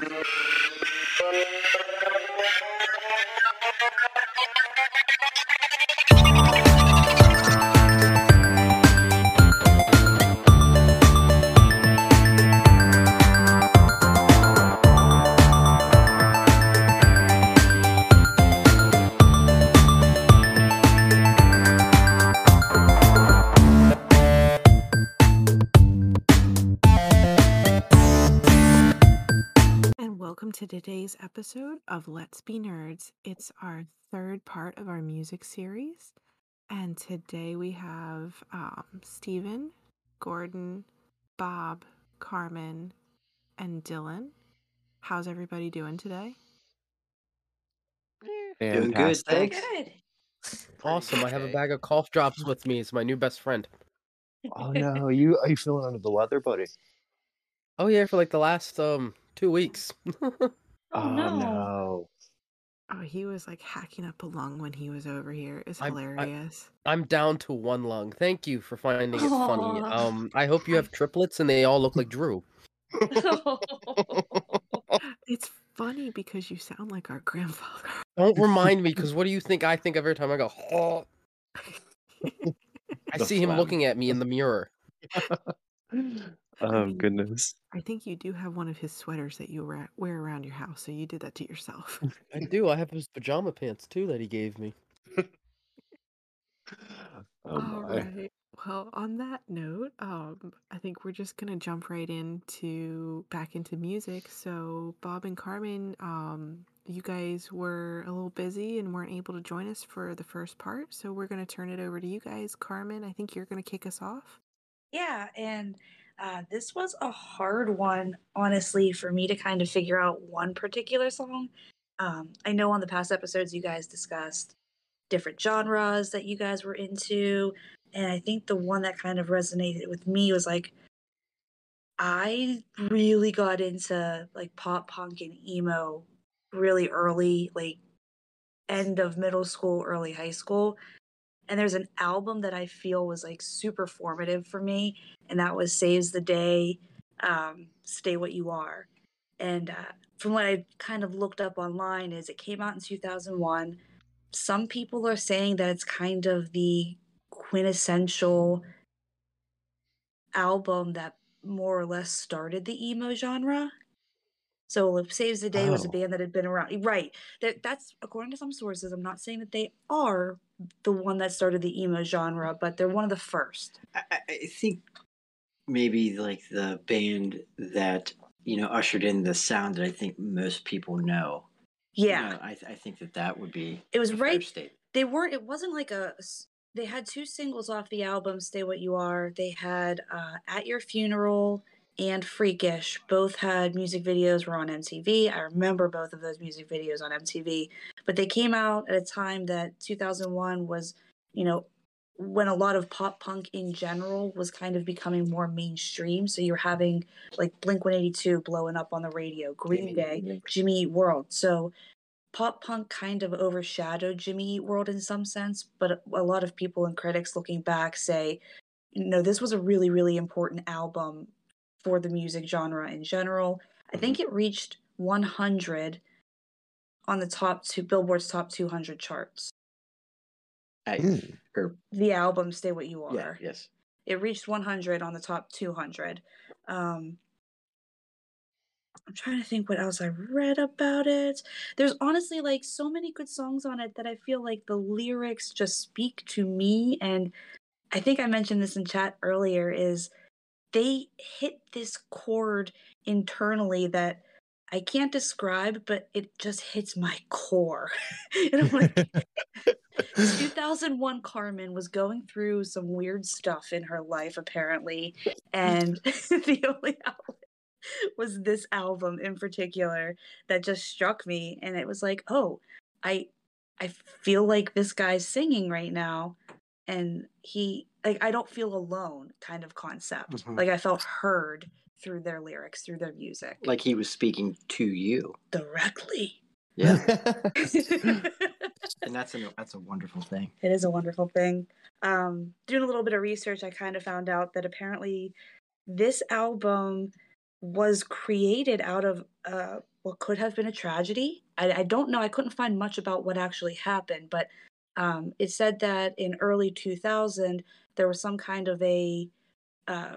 Thank you. Today's episode of Let's Be Nerds. It's our third part of our music series. And today we have um, Stephen, Gordon, Bob, Carmen, and Dylan. How's everybody doing today? Doing good, thanks. Good. Awesome. I have a bag of cough drops with me. It's my new best friend. Oh no, you are you feeling under the weather, buddy? Oh yeah, for like the last um two weeks. Oh, no. no. Oh, he was like hacking up a lung when he was over here. It's I'm- I- hilarious. I'm down to one lung. Thank you for finding it funny. Um, I hope you have triplets and they all look like Drew. It's funny because you sound like our grandfather. Don't remind me, because what do you think I think every time I go? Oh. I The see him looking at me in the mirror. Oh mean- goodness. I think you do have one of his sweaters that you ra- wear around your house, so you did that to yourself. I do. I have his pajama pants too that he gave me. Oh All my. right. Well, on that note, um, I think we're just gonna jump right into back into music. So, Bob and Carmen, um, you guys were a little busy and weren't able to join us for the first part, so we're gonna turn it over to you guys. Carmen, I think you're gonna kick us off. yeah, and uh, this was a hard one, honestly, for me to kind of figure out one particular song. Um, I know on the past episodes you guys discussed different genres that you guys were into, and I think the one that kind of resonated with me was like I really got into like pop punk and emo really early, like end of middle school, early high school. And there's an album that I feel was like super formative for me, and that was Saves the Day, um, Stay What You Are. And uh, from what I kind of looked up online, is it came out in 2001. Some people are saying that it's kind of the quintessential album that more or less started the emo genre. So Saves the Day was a Oh. band that had been around. Right. That that's according to some sources. I'm not saying that they are the one that started the emo genre, but they're one of the first. I, I- think maybe like the band that you know ushered in the sound that I think most people know. You Yeah. know, I, I think that that would be. It was right- state. They weren't it wasn't like a. they had two singles off the album Stay What You Are. They had uh At Your Funeral and Freakish. Both had music videos were on MTV. I remember both of those music videos on MTV, but they came out at a time that 2001 was, you know, when a lot of pop punk in general was kind of becoming more mainstream. So you're having like Blink 182 blowing up on the radio, Green Day, Jimmy Eat World. So pop punk kind of overshadowed Jimmy Eat World in some sense, but a- a lot of people and critics looking back say, no, this was a really, really important album for the music genre in general. I think it reached 100 on the top two Billboard's top 200 charts. I, Hmm. or, The album "Stay What You Are." yeah, yes. it reached 100 on the top 200 um i'm trying to think what else i read about it there's honestly like so many good songs on it that i feel like the lyrics just speak to me and i think i mentioned this in chat earlier is they hit this chord internally that i can't describe but it just hits my core and i'm like 2001 Carmen was going through some weird stuff in her life, apparently. And the only outlet was this album in particular that just struck me. And it was like, oh, I. I feel like this guy's singing right now, and he like I don't feel alone kind of concept. Mhm. Like I felt heard through their lyrics, through their music, Like he was speaking to you. directly. Yeah, and that's a that's a wonderful thing. it is a wonderful thing. Um, doing a little bit of research, I kind of found out that apparently this album was created out of uh, what could have been a tragedy. I, I don't know. I couldn't find much about what actually happened, but um, it said that in early 2000 there was some kind of a uh,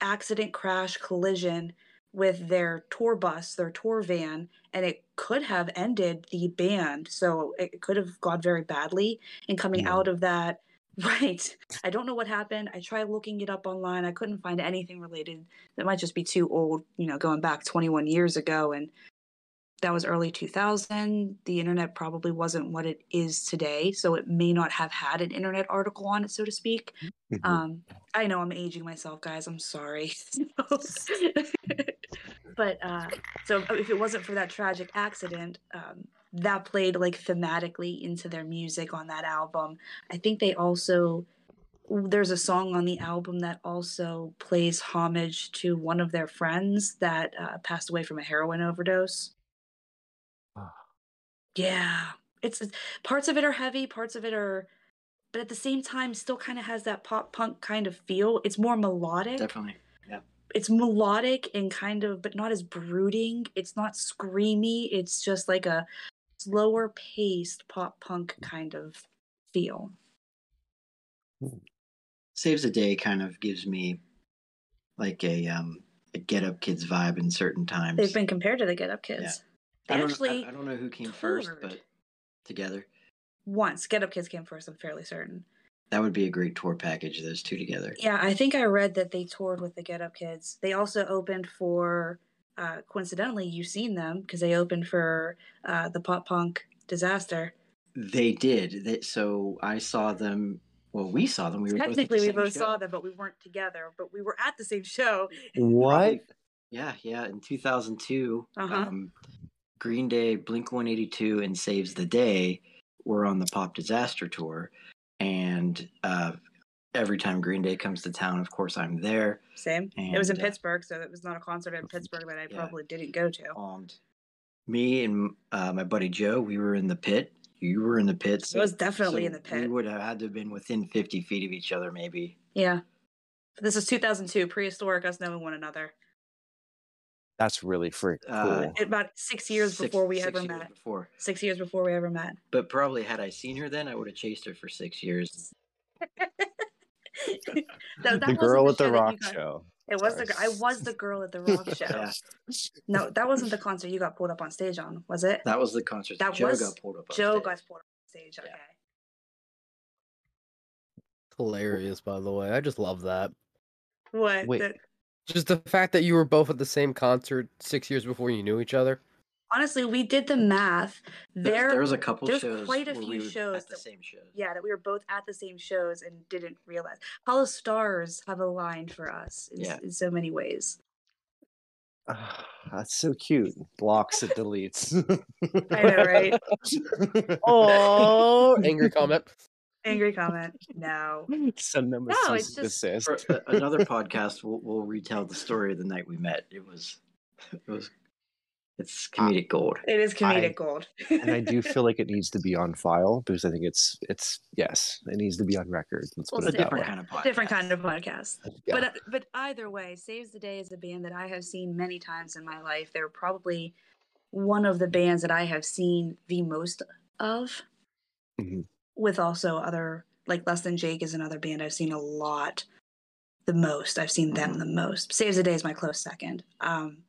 accident, crash, collision with their tour bus, their tour van, and it could have ended the band. So it could have gone very badly. And coming out of that, right. I don't know what happened. I tried looking it up online. I couldn't find anything related. That might just be too old, you know, going back 21 years ago. And that was early 2000. The internet probably wasn't what it is today. So it may not have had an internet article on it, so to speak. Mhm. Um, I know I'm aging myself, guys. I'm sorry. but uh, so if it wasn't for that tragic accident, um, that played like thematically into their music on that album. I think they also there's a song on the album that also plays homage to one of their friends that uh, passed away from a heroin overdose. Ah. Yeah, it's it's- parts of it are heavy, parts of it are, but at the same time, still kind of has that pop punk kind of feel. It's more melodic. Definitely. Yeah. It's melodic and kind of, but not as brooding. It's not screamy. It's just like a slower paced pop punk kind of feel. Saves the Day kind of gives me like a um a Get Up Kids vibe in certain times. They've been compared to the Get Up Kids. I don't, actually know, I, I don't know who came first, but together once Get Up Kids came first. I'm fairly certain. that would be a great tour package. Those two together. Yeah, I think I read that they toured with the Get Up Kids. They also opened for, uh, coincidentally, you've seen them because they opened for uh, the pop punk disaster. They did. They, so I saw them. Well, we saw them. We were both at the Technically, we both show. saw them, but we weren't together. But we were at the same show. What? Yeah, yeah. In 2002, Uh-huh. um, Green Day, Blink 182, and Saves the Day were on the Pop Disaster tour, and uh, every time Green Day comes to town, of course, I'm there. Same. it was in uh, Pittsburgh, so it was not a concert in Pittsburgh that I Yeah. probably didn't go to. And me and uh, my buddy Joe, we were in the pit. You were in the pit. It was definitely so in the pit. We would have had to have been within 50 feet of each other, maybe. Yeah. This is 2002, prehistoric us knowing one another. That's really freak Uh, cool. About six years Six- before we six ever years met. Before. Six years before we ever met. But probably had I seen her then, I would have chased her for six years. That- that the wasn't girl at the show that you rock got- show. It was the Sorry. gr- I was the girl at the rock show. Yeah, No, that wasn't the concert you got pulled up on stage on, was it? that was the concert that, That Joe was- got pulled up on. Joe stage. got pulled up on stage. Yeah. Okay. Hilarious, by the way. I just love that. What? Wait. the- Just the fact that you were both at the same concert six years before you knew each other. honestly, we did the math. There, There, there was a couple there's shows. quite a few we shows at the that- same shows. yeah, that we were both at the same shows and didn't realize. Hollow stars have aligned for us in, Yeah. in so many ways. Ah, that's so cute. Blocks it deletes. I know, right? Oh, angry comment. Angry comment. No. Send them a No, cease it's and just- desist. For another podcast, we'll, we'll retell the story of the night we met. It was, it was, it's comedic gold. It is comedic I- gold. and I do feel like it needs to be on file because I think it's it's yes, it needs to be on record. Let's Well, put It's it a different way. kind of podcast. Different kind of podcast. Yeah. But uh, but either way, Saves the Day is a band that I have seen many times in my life. They're probably one of the bands that I have seen the most of. Mhm. With also other like Less Than Jake is another band I've seen a lot, the most. I've seen them Mhm. the most. Saves the Day is my close second. Um,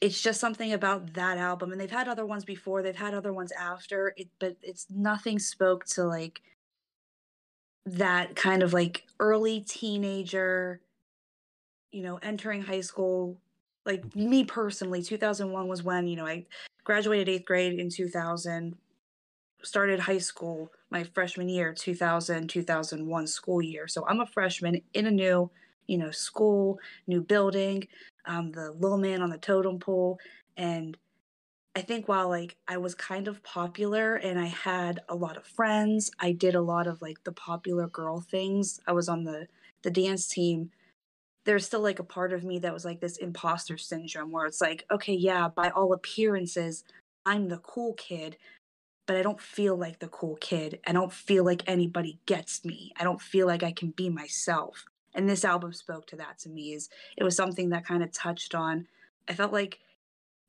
it's just something about that album, and they've had other ones before. They've had other ones after it, but it's nothing spoke to like that kind of like early teenager, you know, entering high school. Like me personally, 2001 was when, you know, I graduated eighth grade in 2000, started high school my freshman year, 2000, 2001 school year. So I'm a freshman in a new, you know, school, new building. I'm the little man on the totem pole. And I think while like I was kind of popular and I had a lot of friends, I did a lot of like the popular girl things. I was on the the dance team. There's still like a part of me that was like this imposter syndrome where it's like, okay, yeah, by all appearances, I'm the cool kid, but I don't feel like the cool kid. I don't feel like anybody gets me. I don't feel like I can be myself. And this album spoke to that to me is it was something that kind of touched on I felt like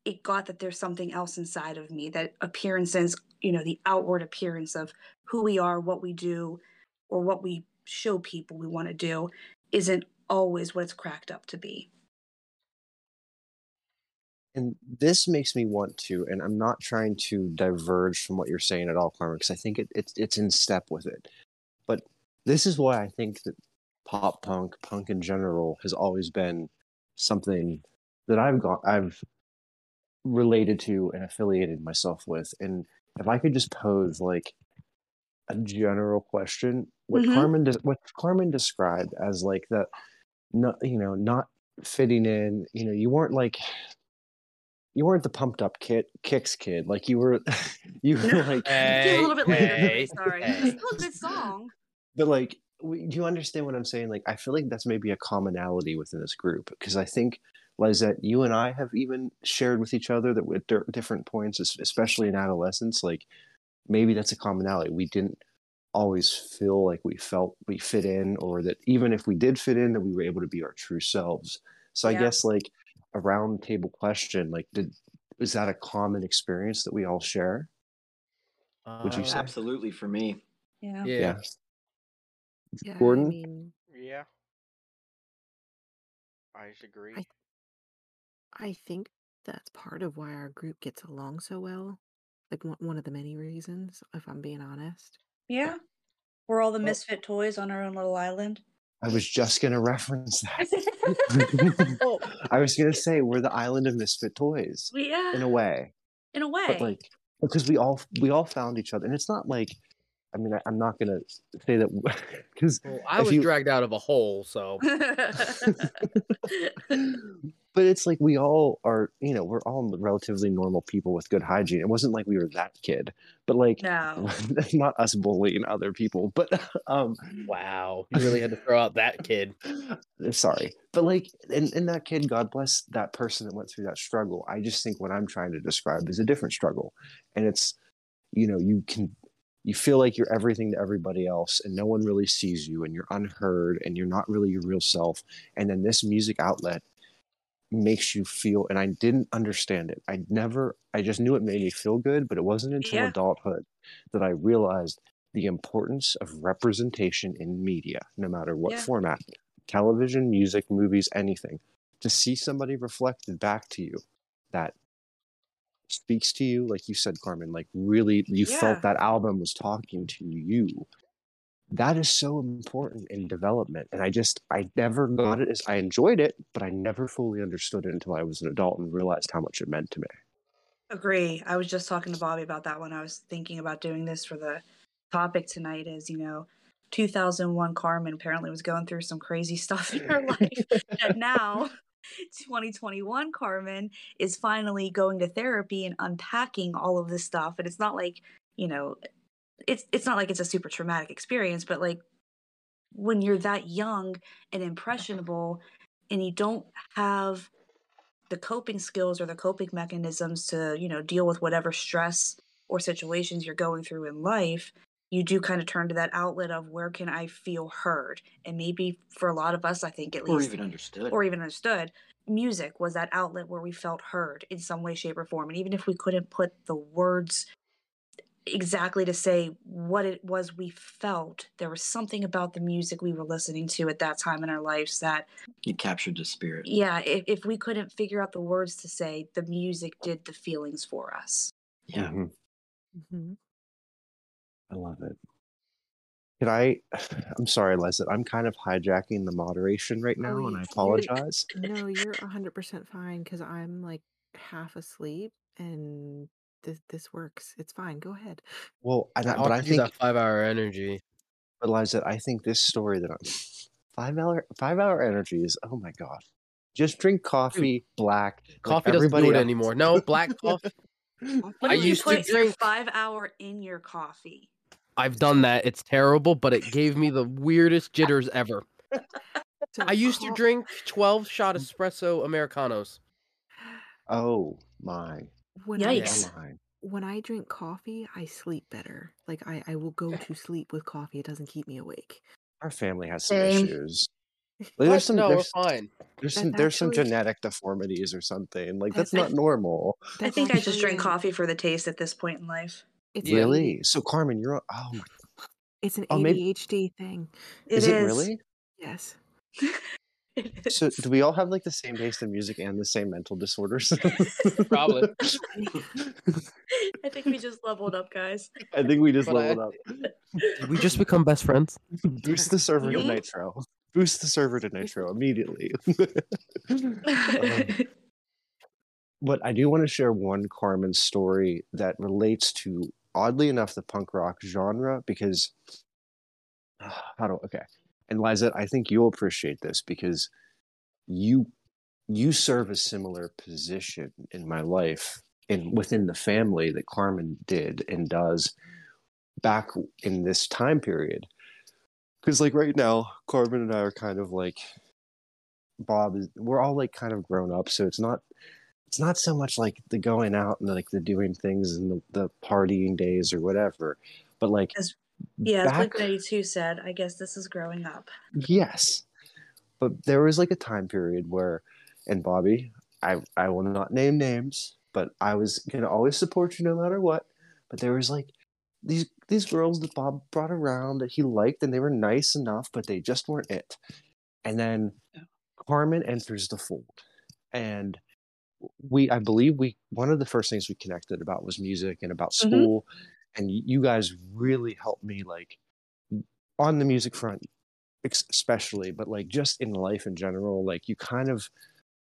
it got that there's something else inside of me that appearances, you know, the outward appearance of who we are, what we do, or what we show people we want to do isn't always what it's cracked up to be. And this makes me want to, and I'm not trying to diverge from what you're saying at all, Carmen, because I think it, it's it's in step with it. But this is why I think that pop punk, punk in general, has always been something that I've got I've related to and affiliated myself with. And if I could just pose like a general question, what Mhm. Carmen des- what Carmen described as like the not you know not fitting in, you know, you weren't like you weren't the pumped up kid kicks kid like you were you were No. like I feel a little bit later. hey, Sorry. hey. It's still a good song. but like do you understand what i'm saying like i feel like that's maybe a commonality within this group because i think Lizette, you and i have even shared with each other that at di- different points especially in adolescence like maybe that's a commonality we didn't always feel like we felt we fit in or that even if we did fit in that we were able to be our true selves so i guess like a round table question like did is that a common experience that we all share Would you Uh, say? Absolutely for me. Yeah. Yeah. Yeah, Gordon? I mean, Yeah. I agree. I- I think that's part of why our group gets along so well. Like one, one of the many reasons, if I'm being honest. Yeah. We're all the misfit toys on our own little island. I was just going to reference that Well, I was gonna say we're the island of misfit toys We- yeah. in a way, in a way. but like because we all we all found each other, and it's not like I mean I, I'm not gonna say that because well, I was you- dragged out of a hole, so but it's like we all are you know we're all relatively normal people with good hygiene. It wasn't like we were that kid, but like no. not us bullying other people, but um wow, you really had to throw out that kid. sorry but like and, and that kid god bless that person that went through that struggle i just think what i'm trying to describe is a different struggle and it's you know you can you feel like you're everything to everybody else and no one really sees you and you're unheard and you're not really your real self and then this music outlet makes you feel and i didn't understand it i never i just knew it made me feel good but it wasn't until Yeah. adulthood that i realized the importance of representation in media no matter what Yeah. format television music movies anything to see somebody reflected back to you that speaks to you like you said carmen like really you Yeah. felt that album was talking to you that is so important in development and i just i never got it as i enjoyed it but i never fully understood it until i was an adult and realized how much it meant to me Agree. I was just talking to Bobby about that when I was thinking about doing this for the topic tonight is, you know, 2001 Carmen apparently was going through some crazy stuff in her life. and now 2021 Carmen is finally going to therapy and unpacking all of this stuff. And it's not like, you know, it's it's not like it's a super traumatic experience, but like when you're that young and impressionable and you don't have the coping skills or the coping mechanisms to you know deal with whatever stress or situations you're going through in life you do kind of turn to that outlet of where can i feel heard and maybe for a lot of us i think at least, Or even understood. or even understood music was that outlet where we felt heard in some way shape or form and even if we couldn't put the words exactly to say what it was we felt there was something about the music we were listening to at that time in our lives that it captured the spirit. yeah if, if we couldn't figure out the words to say the music did the feelings for us Yeah. Mhm. hmm i love it Could I? I'm sorry, Leslie. I'm kind of hijacking the moderation right now, Oh, and I you- apologize. No, you're 100% fine because I'm like half asleep and this this works. It's fine. Go ahead. Well, I, I but I offered think, that five hour energy. but Liza, I think this story that I'm five hour five hour energy is. Oh my god! Just drink coffee, black. like Coffee doesn't do it else. anymore. No, black coffee. I you used to put your drink- five hour in your coffee I've done that. It's terrible, but it gave me the weirdest jitters ever. I used to drink 12 shot mm. espresso Americanos. Oh my! When I, Yikes. When I drink coffee, I sleep better. Like I, I will go eh. to sleep with coffee. It doesn't keep me awake. Our family has some Same. issues. Like, What? there's some no, there's, we're fine. there's That's some there's some actually- genetic deformities or something. Like That's that's not normal. I That's think I just drink a- coffee for the taste at this point in life. It's Yeah. Really? AD So Carmen, you're oh my it's an Oh, maybe- ADHD thing. It is it really? Yes. It So do we all have like the same taste in music and the same mental disorders? Probably. I think we just leveled up, guys. I think we just But I- leveled Did we just become best friends? Boost the server to. Nitro. Boost the server to Nitro immediately. Um, but I do want to share one Carmen story that relates to, oddly enough, the punk rock genre because how do okay. And Liza, I think you'll appreciate this because you you serve a similar position in my life and within the family that Carmen did and does back in this time period. Because like right now, Carmen and I are kind of like Bob is we're all like kind of grown up, so it's not it's not so much like the going out and like the doing things and the, the partying days or whatever. But like As- Yeah, back- Blink 92 said, I guess this is growing up. Yes. But there was like a time period where, and Bobby, I, I will not name names, but I was going to always support you no matter what. But there was like these these girls that Bob brought around that he liked and they were nice enough, but they just weren't it. And then Carmen enters the fold. And we, I believe we, one of the first things we connected about was music and about Mhm. school. And you guys really helped me like on the music front especially but like just in life in general like you kind of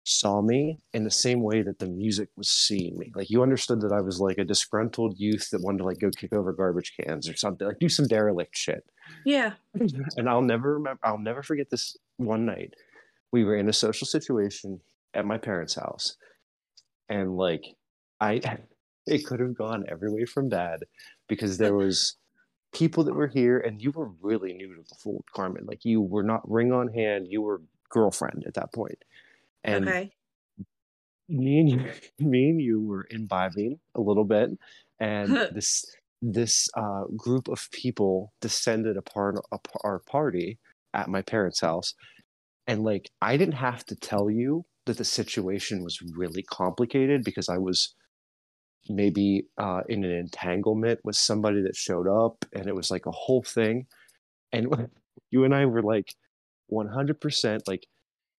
saw me in the same way that the music was seeing me. Like you understood that i was like a disgruntled youth that wanted to like go kick over garbage cans or something like do some derelict shit. Yeah. and i'll never remember i'll never forget this one night. We were in a social situation at my parents house and like i it could have gone every way from bad because there was people that were here and you were really new to the fold carmen. Like you were not ring on hand. You were girlfriend at that point. And okay. me and you me and you were imbibing a little bit and this this uh, group of people descended upon our party at my parents house. And like i didn't have to tell you that the situation was really complicated because i was maybe uh, in an entanglement with somebody that showed up and it was like a whole thing. And you and i were like 100% like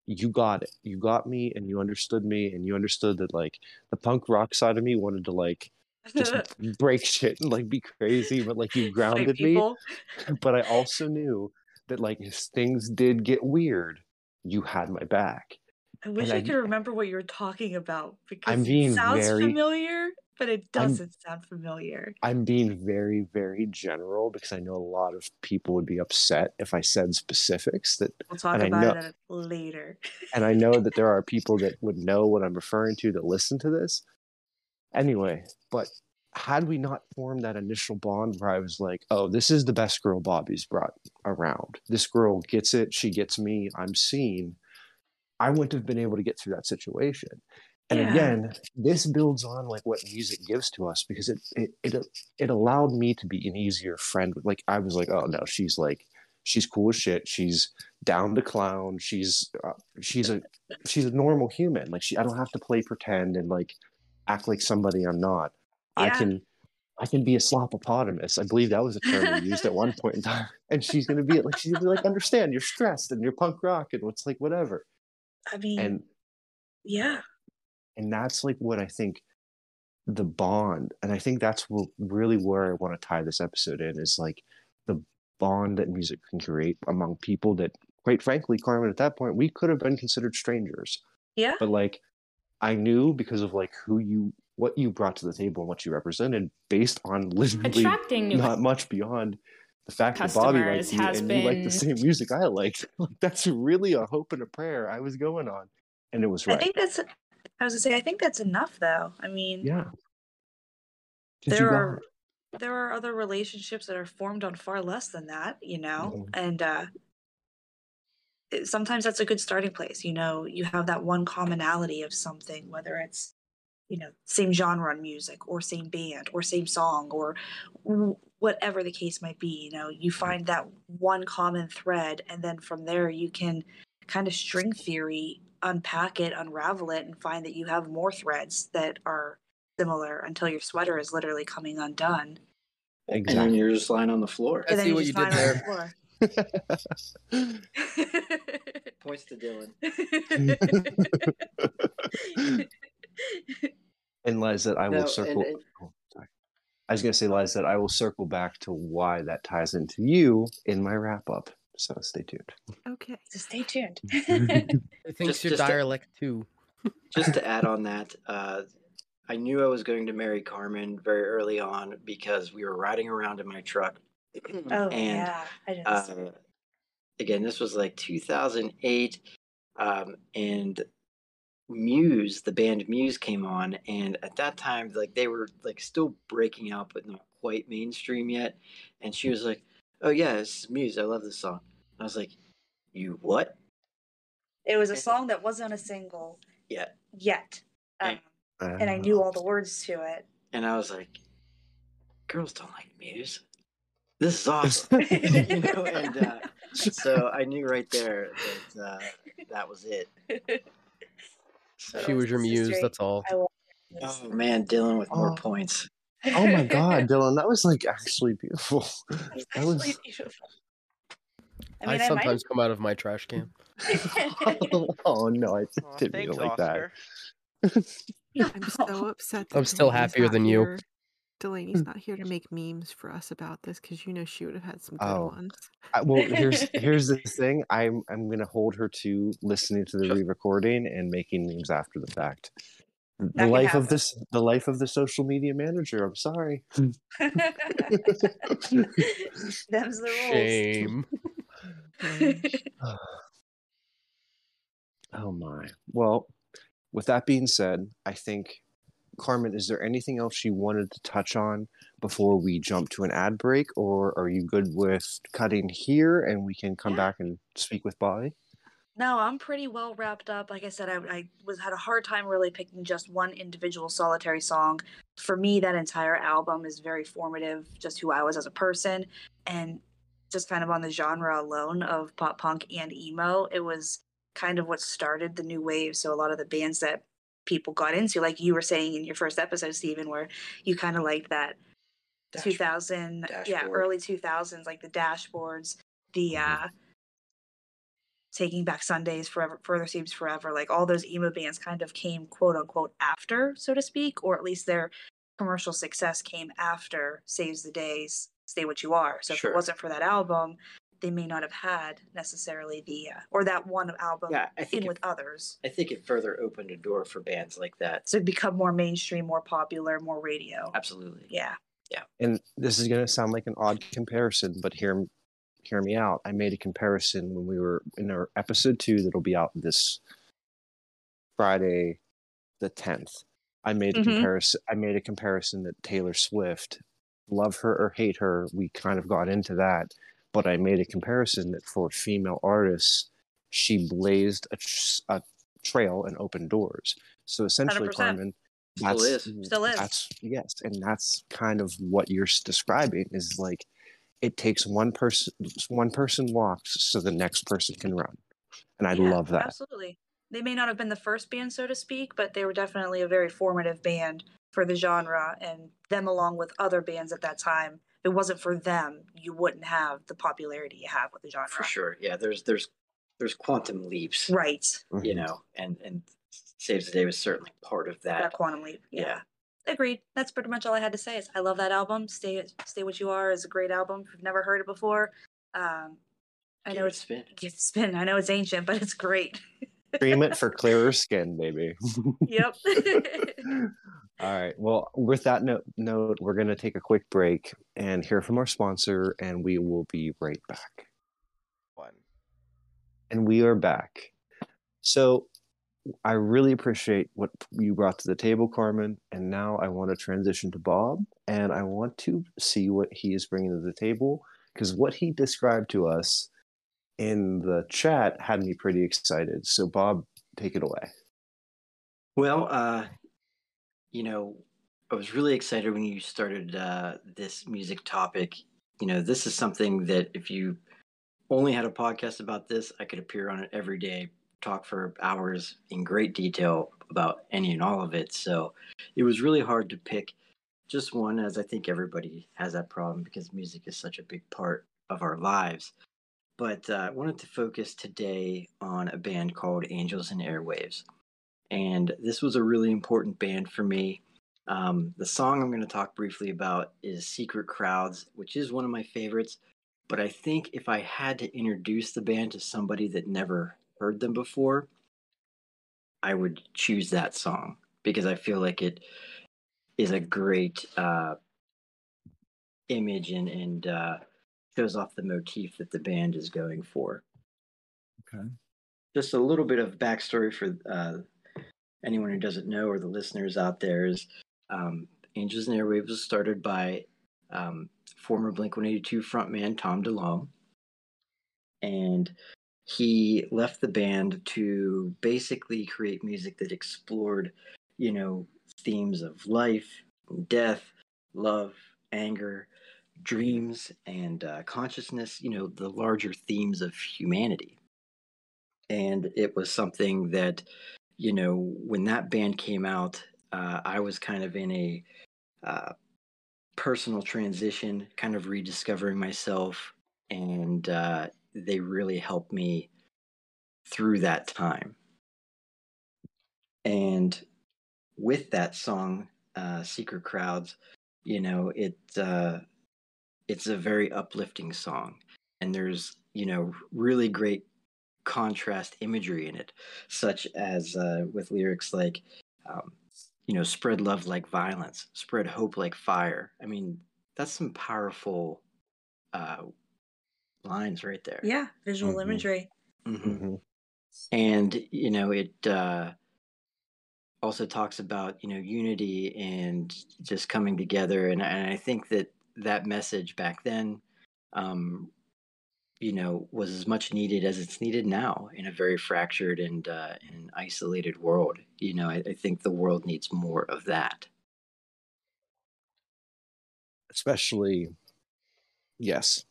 you got it. You got me and you understood me and you understood that like the punk rock side of me wanted to like just break shit and like be crazy but like you grounded me. but i also knew that like if things did get weird you had my back I wish I, I- could remember what you're talking about because I'm being it sounds very- familiar, but it I'm- doesn't sound familiar. i'm being very very general because i know a lot of people would be upset if i said specifics that We'll talk about know- it later. and I know that there are people that would know what I'm referring to that listen to this. Anyway, but had we not formed that initial bond where I was like, oh, this is the best girl Bobby's brought around. This girl gets it. She gets me. I'm seen. I wouldn't have been able to get through that situation. And Yeah. again, this builds on like what music gives to us because it, it it it allowed me to be an easier friend. Like I was like, oh no, she's like she's cool as shit. She's down to clown. She's uh, she's a she's a normal human. Like she, I don't have to play pretend and like act like somebody I'm not. I can I can be a slopopotamus. I believe that was a term we used at one point in time. And she's gonna be like she's gonna be like, understand you're stressed and you're punk rock and it's like whatever. I mean, And yeah. and that's like what I think the bond, and I think that's wh- really where I want to tie this episode in is like the bond that music can create among people that, quite frankly, Carmen, at that point, we could have been considered strangers. Yeah. But like, I knew because of like who you, what you brought to the table and what you represented, based on literally Attracting not much beyond the fact that Bobby likes you has and you like the same music I liked. Like that's really a hope and a prayer I was going on, and it was right. I think that's. I was gonna say. I think that's enough, though. I mean, yeah. you there got- are there are other relationships that are formed on far less than that, you know, Mhm. and uh, sometimes that's a good starting place. You know, you have that one commonality of something, whether it's you know same genre in music or same band or same song or w- whatever the case might be. You know, you find that one common thread, and then from there you can kind of string theory, unpack it, unravel it, and find that you have more threads that are similar until your sweater is literally coming undone. exactly And then you're just lying on the floor. I see what you did find it on the Points to Dylan. and Les, that I will No, and- circle. and- sorry. I was going to say, Les, that I will circle back to why that ties into you in my wrap up. So stay tuned. Okay. so stay tuned. I think Just- your just to- dialect too. just to add on that, uh, I knew I was going to marry Carmen very early on because we were riding around in my truck. oh and yeah, I didn't. uh, again, this was like 2008, um, and Muse, the band Muse, came on, and at that time, like they were like still breaking out, but not quite mainstream yet. And she was like, "Oh yeah, this is Muse. I love this song." I was like, "You what?" it was a song that wasn't a single yet. yet, um, And- and I knew all the words to it. and I was like, "Girls don't like Muse. This is awesome." you know, and uh, so I knew right there that uh, that was it. So, She was your muse. great. That's all. I love this. oh man, Dylan with more Oh. points. oh my God, Dylan, that was like actually beautiful. It's That was. beautiful. I, I mean, I, sometimes come out of my trash can. oh no, I Aw, didn't mean thanks, it like that. I'm so upset. That I'm still happier than you. Here. Delaney's mm. not here to make memes for us about this because you know she would have had some good Oh. ones. I, well, here's here's the thing. I'm I'm gonna hold her to listening to the re-recording and making memes after the fact. The can life of this, the life of the social media manager. I'm sorry. Mm. Them's the Shame. rules. Oh my. Well, with that being said, I think Carmen, is there anything else you wanted to touch on before we jump to an ad break, or are you good with cutting here and we can come Yeah. back and speak with Bobby? No, I'm pretty well wrapped up. Like I said, I, I was had a hard time really picking just one individual solitary song. For me, that entire album is very formative, just who I was as a person, and just kind of on the genre alone of pop punk and emo. It was kind of what started the new wave. So a lot of the bands that people got into, like you were saying in your first episode, Stephen, where you kind of liked that Dash- 2000 yeah early 2000s like the dashboards the Mhm. uh taking back sundays forever further seems forever like all those emo bands kind of came quote unquote after so to speak or at least their commercial success came after saves the days stay what you are. So if it wasn't for that album they may not have had necessarily the uh, or that one album Yeah, I think in it, with others I think it further opened a door for bands like that. so become more mainstream more popular more radio Absolutely. yeah Yeah. and this is going to sound like an odd comparison, but hear hear me out. I made a comparison when we were in our episode two that'll be out this Friday, the tenth. I made a Mhm. comparison. I made a comparison that Taylor Swift, love her or hate her, we kind of got into that. But I made a comparison that for female artists, she blazed a, a trail and opened doors. So essentially, 100%. Carmen, Still that's is. Still is. that's yes, and that's kind of what you're describing is like it takes one person one person walks so the next person can run, and I Yeah, love that. Absolutely. They may not have been the first band, so to speak, but they were definitely a very formative band for the genre and them along with other bands at that time. If it wasn't for them, you wouldn't have the popularity you have with the genre. For sure. Yeah, there's there's there's quantum leaps, Right. you Mhm. know, and and Saves the Day was certainly part of That, that. quantum leap. Yeah. Yeah. Agreed. That's pretty much all I had to say. Is I love that album. Stay Stay What You Are is a great album. If you've never heard it before, um, I Give know it a it's spin. give it a spin. I know it's ancient, but it's great. Cream it for clearer skin, maybe. yep. All right. Well, with that note, note we're going to take a quick break and hear from our sponsor, and we will be right back. One. And we are back. So I really appreciate what you brought to the table, Carmen. And now I want to transition to Bob, and I want to see what he is bringing to the table because what he described to us in the chat had me pretty excited. So, Bob, take it away. Well, uh, you know, I was really excited when you started uh, this music topic. You know, this is something that if you only had a podcast about this, I could appear on it every day, talk for hours in great detail about any and all of it. So it was really hard to pick just one, as I think everybody has that problem because music is such a big part of our lives. But uh, I wanted to focus today on a band called Angels and Airwaves. And this was a really important band for me. Um, the song I'm going to talk briefly about is Secret Crowds, which is one of my favorites. But I think if I had to introduce the band to somebody that never heard them before, I would choose that song because I feel like it is a great uh, image and, and uh, shows off the motif that the band is going for. Okay. Just a little bit of backstory for uh, anyone who doesn't know or the listeners out there is um, Angels and Airwaves was started by um, former Blink 182 frontman Tom DeLonge. And he left the band to basically create music that explored, you know, themes of life, death, love, anger, dreams, and uh, consciousness, you know, the larger themes of humanity. And it was something that, you know, when that band came out, uh, I was kind of in a uh, personal transition, kind of rediscovering myself, and uh, they really helped me through that time. And with that song, uh, "Secret Crowds," you know, uh, it's a very uplifting song, and there's you know really great contrast imagery in it, such as uh, with lyrics like. Um, you know, spread love like violence, spread hope like fire. I mean, that's some powerful uh, lines right there. Yeah, visual Mhm. imagery. hmm hmm And you know, it uh, also talks about you know unity and just coming together. And, and I think that that message back then, um, you know, was as much needed as it's needed now in a very fractured and uh, and isolated world. You know, I, I think the world needs more of that. Especially, yes,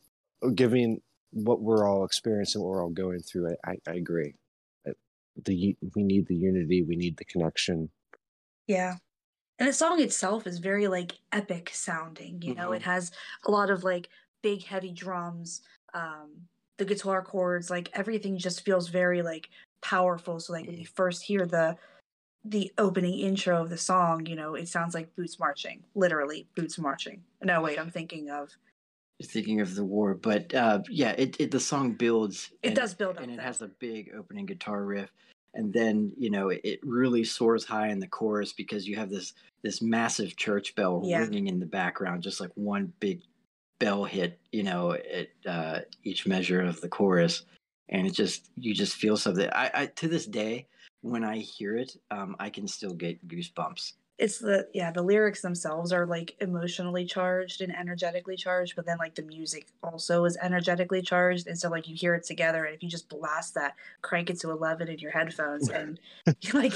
given what we're all experiencing, what we're all going through. I, I, I agree. Uh, The we need the unity. We need the connection. Yeah. And the song itself is very like epic sounding, you know, it has a lot of like big heavy drums, um, the guitar chords, like everything just feels very like powerful. So like when you first hear the the opening intro of the song, you know, it sounds like boots marching, literally boots marching. No, wait, I'm thinking of thinking of the war but uh yeah it, it the song builds It and- does build up, and it has a big opening guitar riff and then you know it, it really soars high in the chorus because you have this this massive church bell Yeah. ringing in the background just like one big bell hit you know at uh each measure of the chorus. And it just you just feel something. I, I to this day when i hear it um i can still get goosebumps. It's the yeah the lyrics themselves are like emotionally charged and energetically charged but then like the music also is energetically charged. And so like you hear it together and if you just blast that crank it to 11 in your headphones and like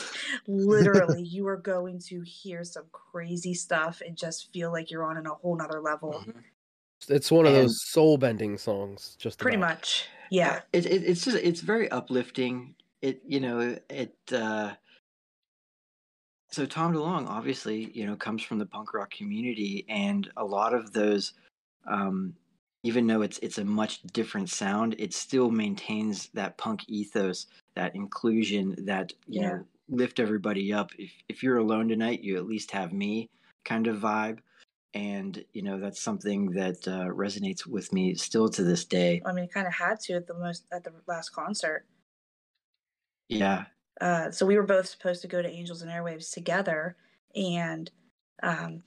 literally you are going to hear some crazy stuff and just feel like you're on in a whole nother level It's one of And- those soul bending songs. Just pretty about. much yeah it, it it's just it's very uplifting it you know it uh so tom DeLonge obviously you know comes from the punk rock community and a lot of those um even though it's it's a much different sound it still maintains that punk ethos that inclusion that you Yeah. know lift everybody up if if you're alone tonight you at least have me kind of vibe and you know that's something that uh, resonates with me still to this day i mean kind of had to at the most at the last concert yeah uh, so we were both supposed to go to Angels and Airwaves together, and um,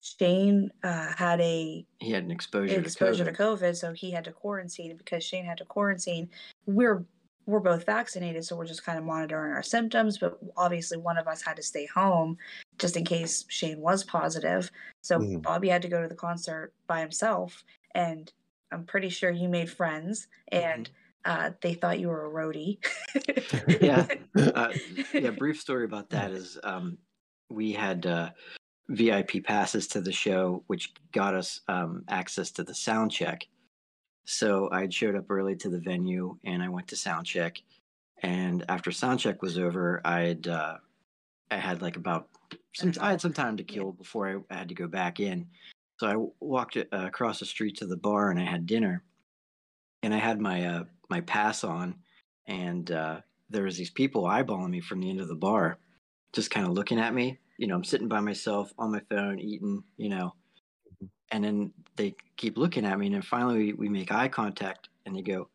Shane uh, had a he had an exposure, exposure to to COVID. COVID, so he had to quarantine. Because Shane had to quarantine, we're we're both vaccinated, so we're just kind of monitoring our symptoms. But obviously, one of us had to stay home just in case Shane was positive. So Mhm. Bobby had to go to the concert by himself, and I'm pretty sure you made friends, and uh, they thought you were a roadie. Yeah. Uh, yeah, brief story about that is um, we had uh, VIP passes to the show, which got us um, access to the sound check. So I showed up early to the venue and I went to sound check. And after sound check was over, I'd uh, I had like about some I had some time to kill before I, I had to go back in. So I walked uh, across the street to the bar and I had dinner. And I had my uh, my pass on, and uh, there was these people eyeballing me from the end of the bar, just kind of looking at me. You know, I'm sitting by myself on my phone, eating. You know, and then they keep looking at me, and then finally we, we make eye contact, and they go,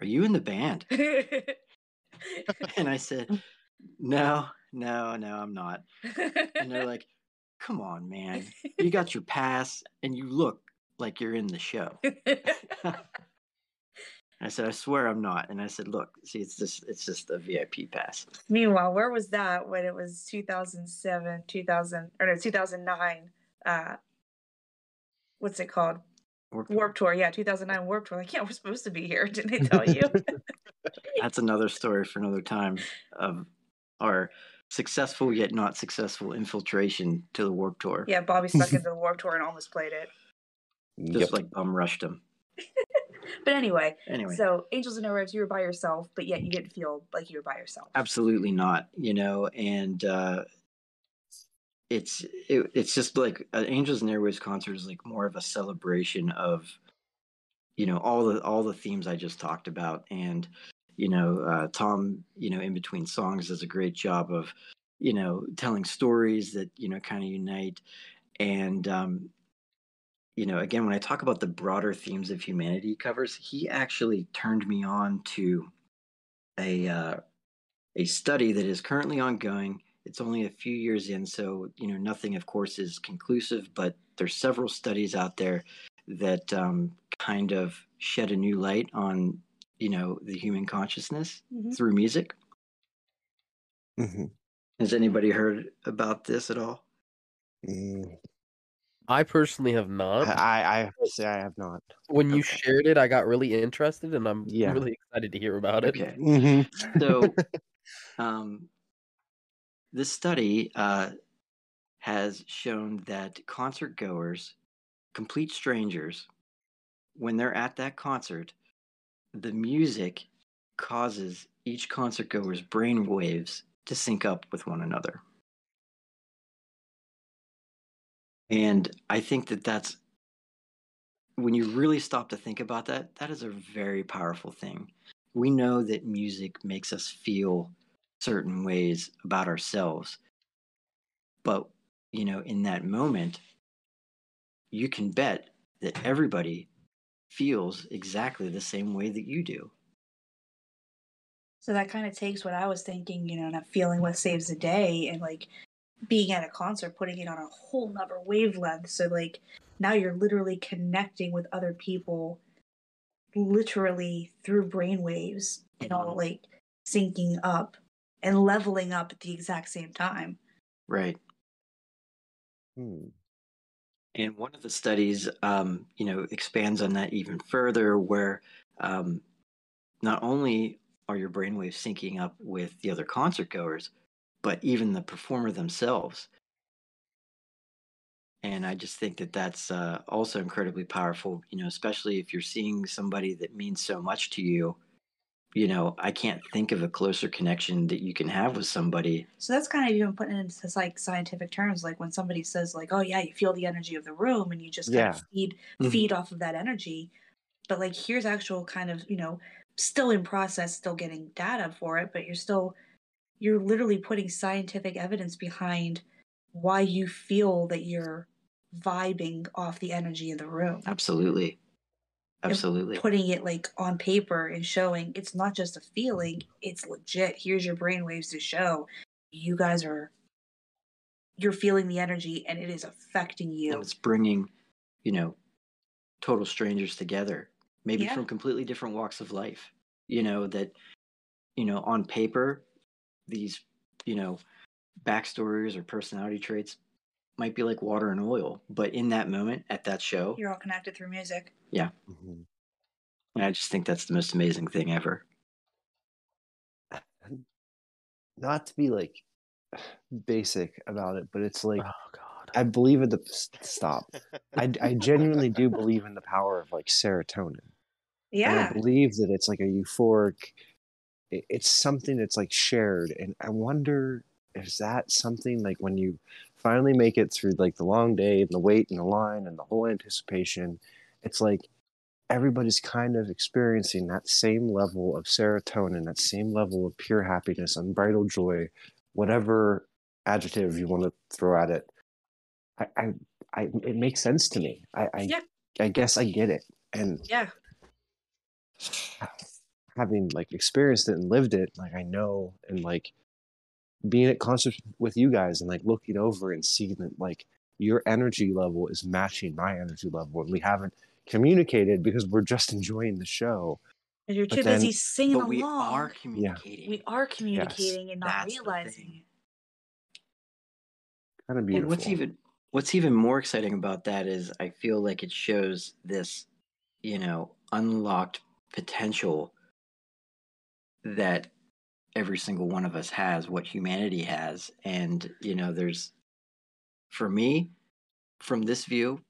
"Are you in the band?" and I said, "No, no, no, I'm not." And they're like, "Come on, man, you got your pass, and you look like you're in the show." I said, "I swear I'm not." And I said, "Look, see, it's just it's just a VIP pass." Meanwhile, where was that when it was 2007, 2000, or no, 2009? Uh, what's it called? Warped Warp Tour. Yeah, 2009 Warp Tour. Like, yeah, we're supposed to be here. Didn't they tell you? That's another story for another time of our successful yet not successful infiltration to the Warp Tour. yeah, Bobby stuck into the Warp Tour and almost played it. Just Yep. like bum rushed him. But anyway, Anyway. so Angels and Airwaves, you were by yourself, but yet you didn't feel like you were by yourself. absolutely not you know and uh it's it, it's just like an angels and Airwaves concert is like more of a celebration of you know all the all the themes i just talked about and you know uh tom you know in between songs does a great job of you know telling stories that you know kind of unite and um you know again when i talk about the broader themes of humanity covers he actually turned me on to a uh a study that is currently ongoing. It's only a few years in, so you know nothing, of course, is conclusive. But there's several studies out there that um, kind of shed a new light on you know the human consciousness Mhm. through music. Mhm. Has anybody heard about this at all? Mm, I personally have not. I, I have say I have not. when you shared it, I got really interested, and I'm Yeah. really excited to hear about it. Okay, Mhm. so um, this study uh, has shown that concert goers, complete strangers, when they're at that concert, the music causes each concert goer's brain waves to sync up with one another. And I think that that's when you really stop to think about that, that is a very powerful thing. We know that music makes us feel certain ways about ourselves. But, you know, in that moment, you can bet that everybody feels exactly the same way that you do. So that kind of takes what I was thinking, you know, that feeling what saves the day and like being at a concert, putting it on a whole nother wavelength. So like now you're literally connecting with other people literally through brainwaves and all like syncing up and leveling up at the exact same time. Right. Hmm. And one of the studies, um, you know, expands on that even further, where um, not only are your brainwaves syncing up with the other concert goers, but even the performer themselves. And I just think that that's uh, also incredibly powerful, you know, especially if you're seeing somebody that means so much to you. You know, I can't think of a closer connection that you can have with somebody. So that's kind of even putting it into like scientific terms, like when somebody says like, "Oh yeah, you feel the energy of the room," and you just kind Yeah. of feed Mhm. feed off of that energy. But like, here's actual kind of you know, still in process, still getting data for it, but you're still you're literally putting scientific evidence behind why you feel that you're vibing off the energy in the room. Absolutely. And Absolutely. Putting it like on paper and showing it's not just a feeling, it's legit. Here's your brainwaves to show you guys are you're feeling the energy and it is affecting and you. it's bringing you know total strangers together maybe Yeah. from completely different walks of life you know that you know on paper these you know backstories or personality traits might be like water and oil but in that moment at that show You're all connected through music. Mhm. and i just think that's the most amazing thing ever Not to be like basic about it, but it's like Oh God. I believe in the stop. I, I genuinely do believe in the power of like serotonin. and Yeah. I believe that it's like a euphoric. it- It's something that's like shared, and I wonder is that something like when you finally make it through like the long day and the wait and the line and the whole anticipation, it's like everybody's kind of experiencing that same level of serotonin, that same level of pure happiness, unbridled joy, whatever adjective you want to throw at it. I, I, I it makes sense to me. I, I, Yeah. I guess I get it, and Yeah. having like experienced it and lived it, like I know, and like being at concerts with you guys and like looking over and seeing that like your energy level is matching my energy level, and we haven't communicated because we're just enjoying the show. And you're too busy singing But we along. are communicating. We are communicating and not That's realizing it. Kind of beautiful. And what's even what's even more exciting about that is I feel like it shows this, you know, unlocked potential that every single one of us has, what humanity has. And, you know, there's for me, from this view,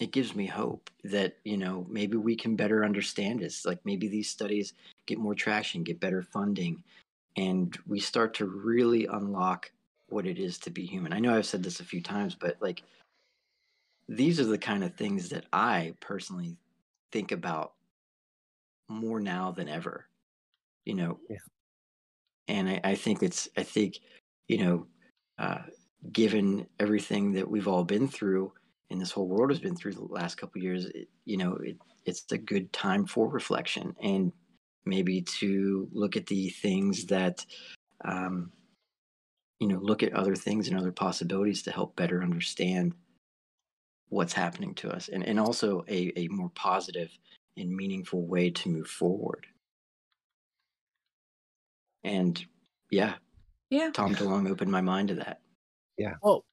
it gives me hope that, you know, maybe we can better understand this. Like maybe these studies get more traction, get better funding, and we start to really unlock what it is to be human. I know I've said this a few times, but like these are the kind of things that I personally think about more now than ever. You know, Yeah. And I, I think it's I think you know, uh, given everything that we've all been through and this whole world has been through the last couple years, it, you know, it, it's a good time for reflection and maybe to look at the things that um, you know look at other things and other possibilities to help better understand what's happening to us and, and also a, a more positive and meaningful way to move forward and yeah Yeah. tom DeLonge opened my mind to that Yeah. Well,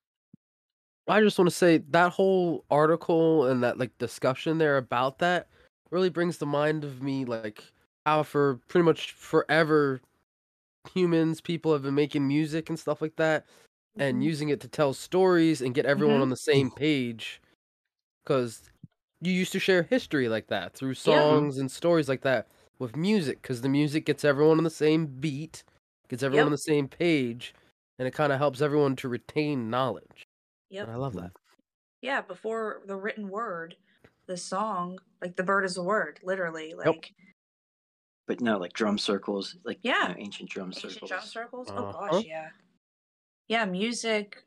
I just want to say that whole article and that like discussion there about that really brings to mind of me like how for pretty much forever humans people have been making music and stuff like that and Mhm. using it to tell stories and get everyone Mhm. on the same page because you used to share history like that through Yeah. songs and stories like that with music because the music gets everyone on the same beat gets everyone Yep. on the same page and it kind of helps everyone to retain knowledge Yep. and i love that Yeah, before the written word, the song, like the bird is a word, literally. Like but no like drum circles like you Yeah. know, ancient drum circles. ancient circles drum circles. Oh Uh-huh. gosh, yeah. Yeah, music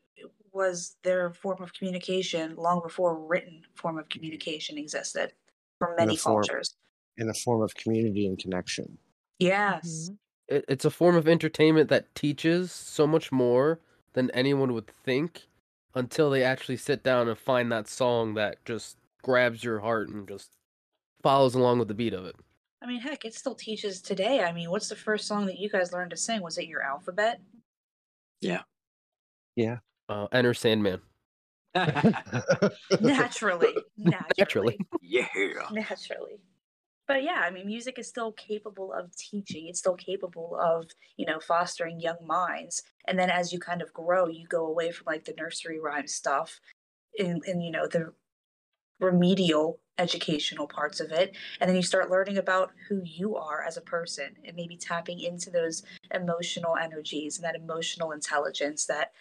was their form of communication long before written form of communication existed for In a many form- cultures. In a form of community and connection. Yes. it, it's a form of entertainment that teaches so much more than anyone would think until they actually sit down and find that song that just grabs your heart and just follows along with the beat of it. I mean, heck, it still teaches today. I mean, what's the first song that you guys learned to sing? Was it your alphabet? Yeah. Yeah. Uh, Enter Sandman. Naturally. Naturally. Naturally. yeah naturally but yeah i mean music is still capable of teaching it's still capable of you know fostering young minds and then as you kind of grow you go away from like the nursery rhyme stuff and, you know the remedial educational parts of it and then you start learning about who you are as a person and maybe tapping into those emotional energies and that emotional intelligence that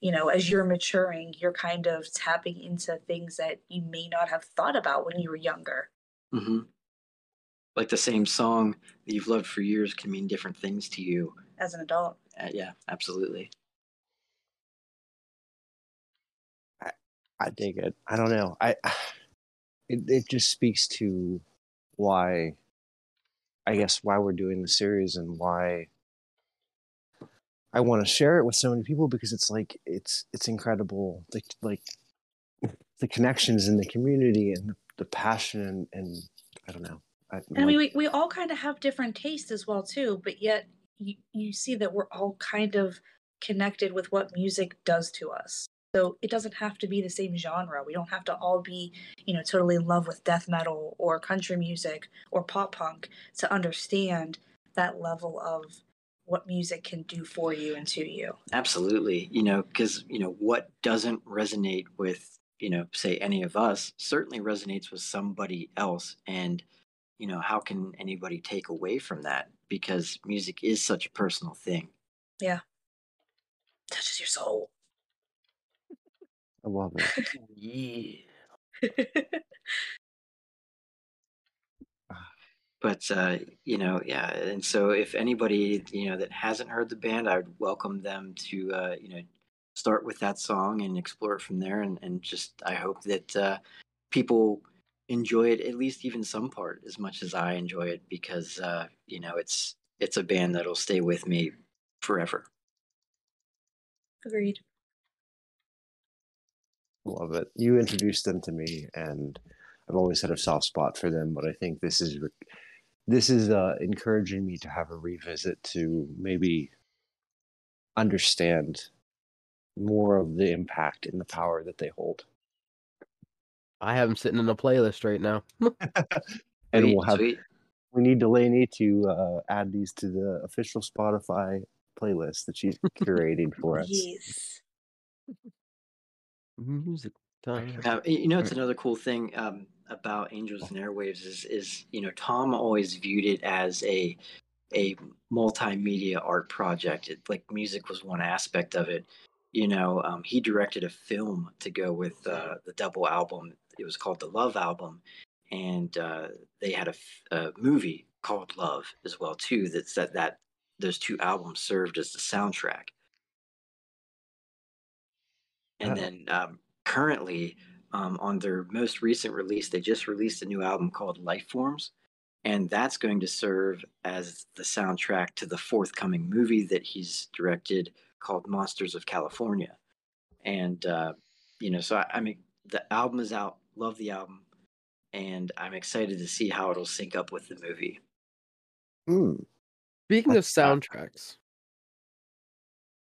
you know as you're maturing you're kind of tapping into things that you may not have thought about when you were younger. Hmm like the same song that you've loved for years can mean different things to you as an adult uh, yeah absolutely I dig it. I don't know. I it it just speaks to why I guess why we're doing the series and why I want to share it with so many people because it's like it's it's incredible the like the connections in the community and the passion and, and I don't know. I, And I mean, we, we all kind of have different tastes as well too, but yet you, you see that we're all kind of connected with what music does to us. So it doesn't have to be the same genre. We don't have to all be, you know, totally in love with death metal or country music or pop punk to understand that level of what music can do for you and to you. absolutely you know because you know what doesn't resonate with you know say any of us certainly resonates with somebody else and you know, how can anybody take away from that? Because music is such a personal thing. Yeah. Touches your soul. I love it. Yeah. but uh, you know, yeah. And so, if anybody you know that hasn't heard the band, I would welcome them to uh, you know start with that song and explore it from there. And, and just I hope that uh, people enjoy it at least even some part as much as I enjoy it because uh, you know it's it's a band that'll stay with me forever. Agreed. love it. You introduced them to me, and I've always had a soft spot for them. But I think this is this is uh, encouraging me to have a revisit to maybe understand more of the impact and the power that they hold. I have them sitting in a playlist right now. And Sweet, we'll have sweet. we need Delaney to uh, add these to the official Spotify playlist that she's curating for us. Yes. Music time. Uh, you know, it's another cool thing um, about Angels and Airwaves is is you know Tom always viewed it as a a multimedia art project. It, like music was one aspect of it. You know, um, he directed a film to go with uh, the double album. It was called the Love Album, and uh, they had a movie called Love as well too. That's that that those two albums served as the soundtrack. And Oh. then um, currently, um, on their most recent release, they just released a new album called Life Forms, and that's going to serve as the soundtrack to the forthcoming movie that he's directed called Monsters of California. And uh, you know, so I, I mean, the album is out. Love the album, and I'm excited to see how it'll sync up with the movie. Hmm. Speaking of That's fun. soundtracks,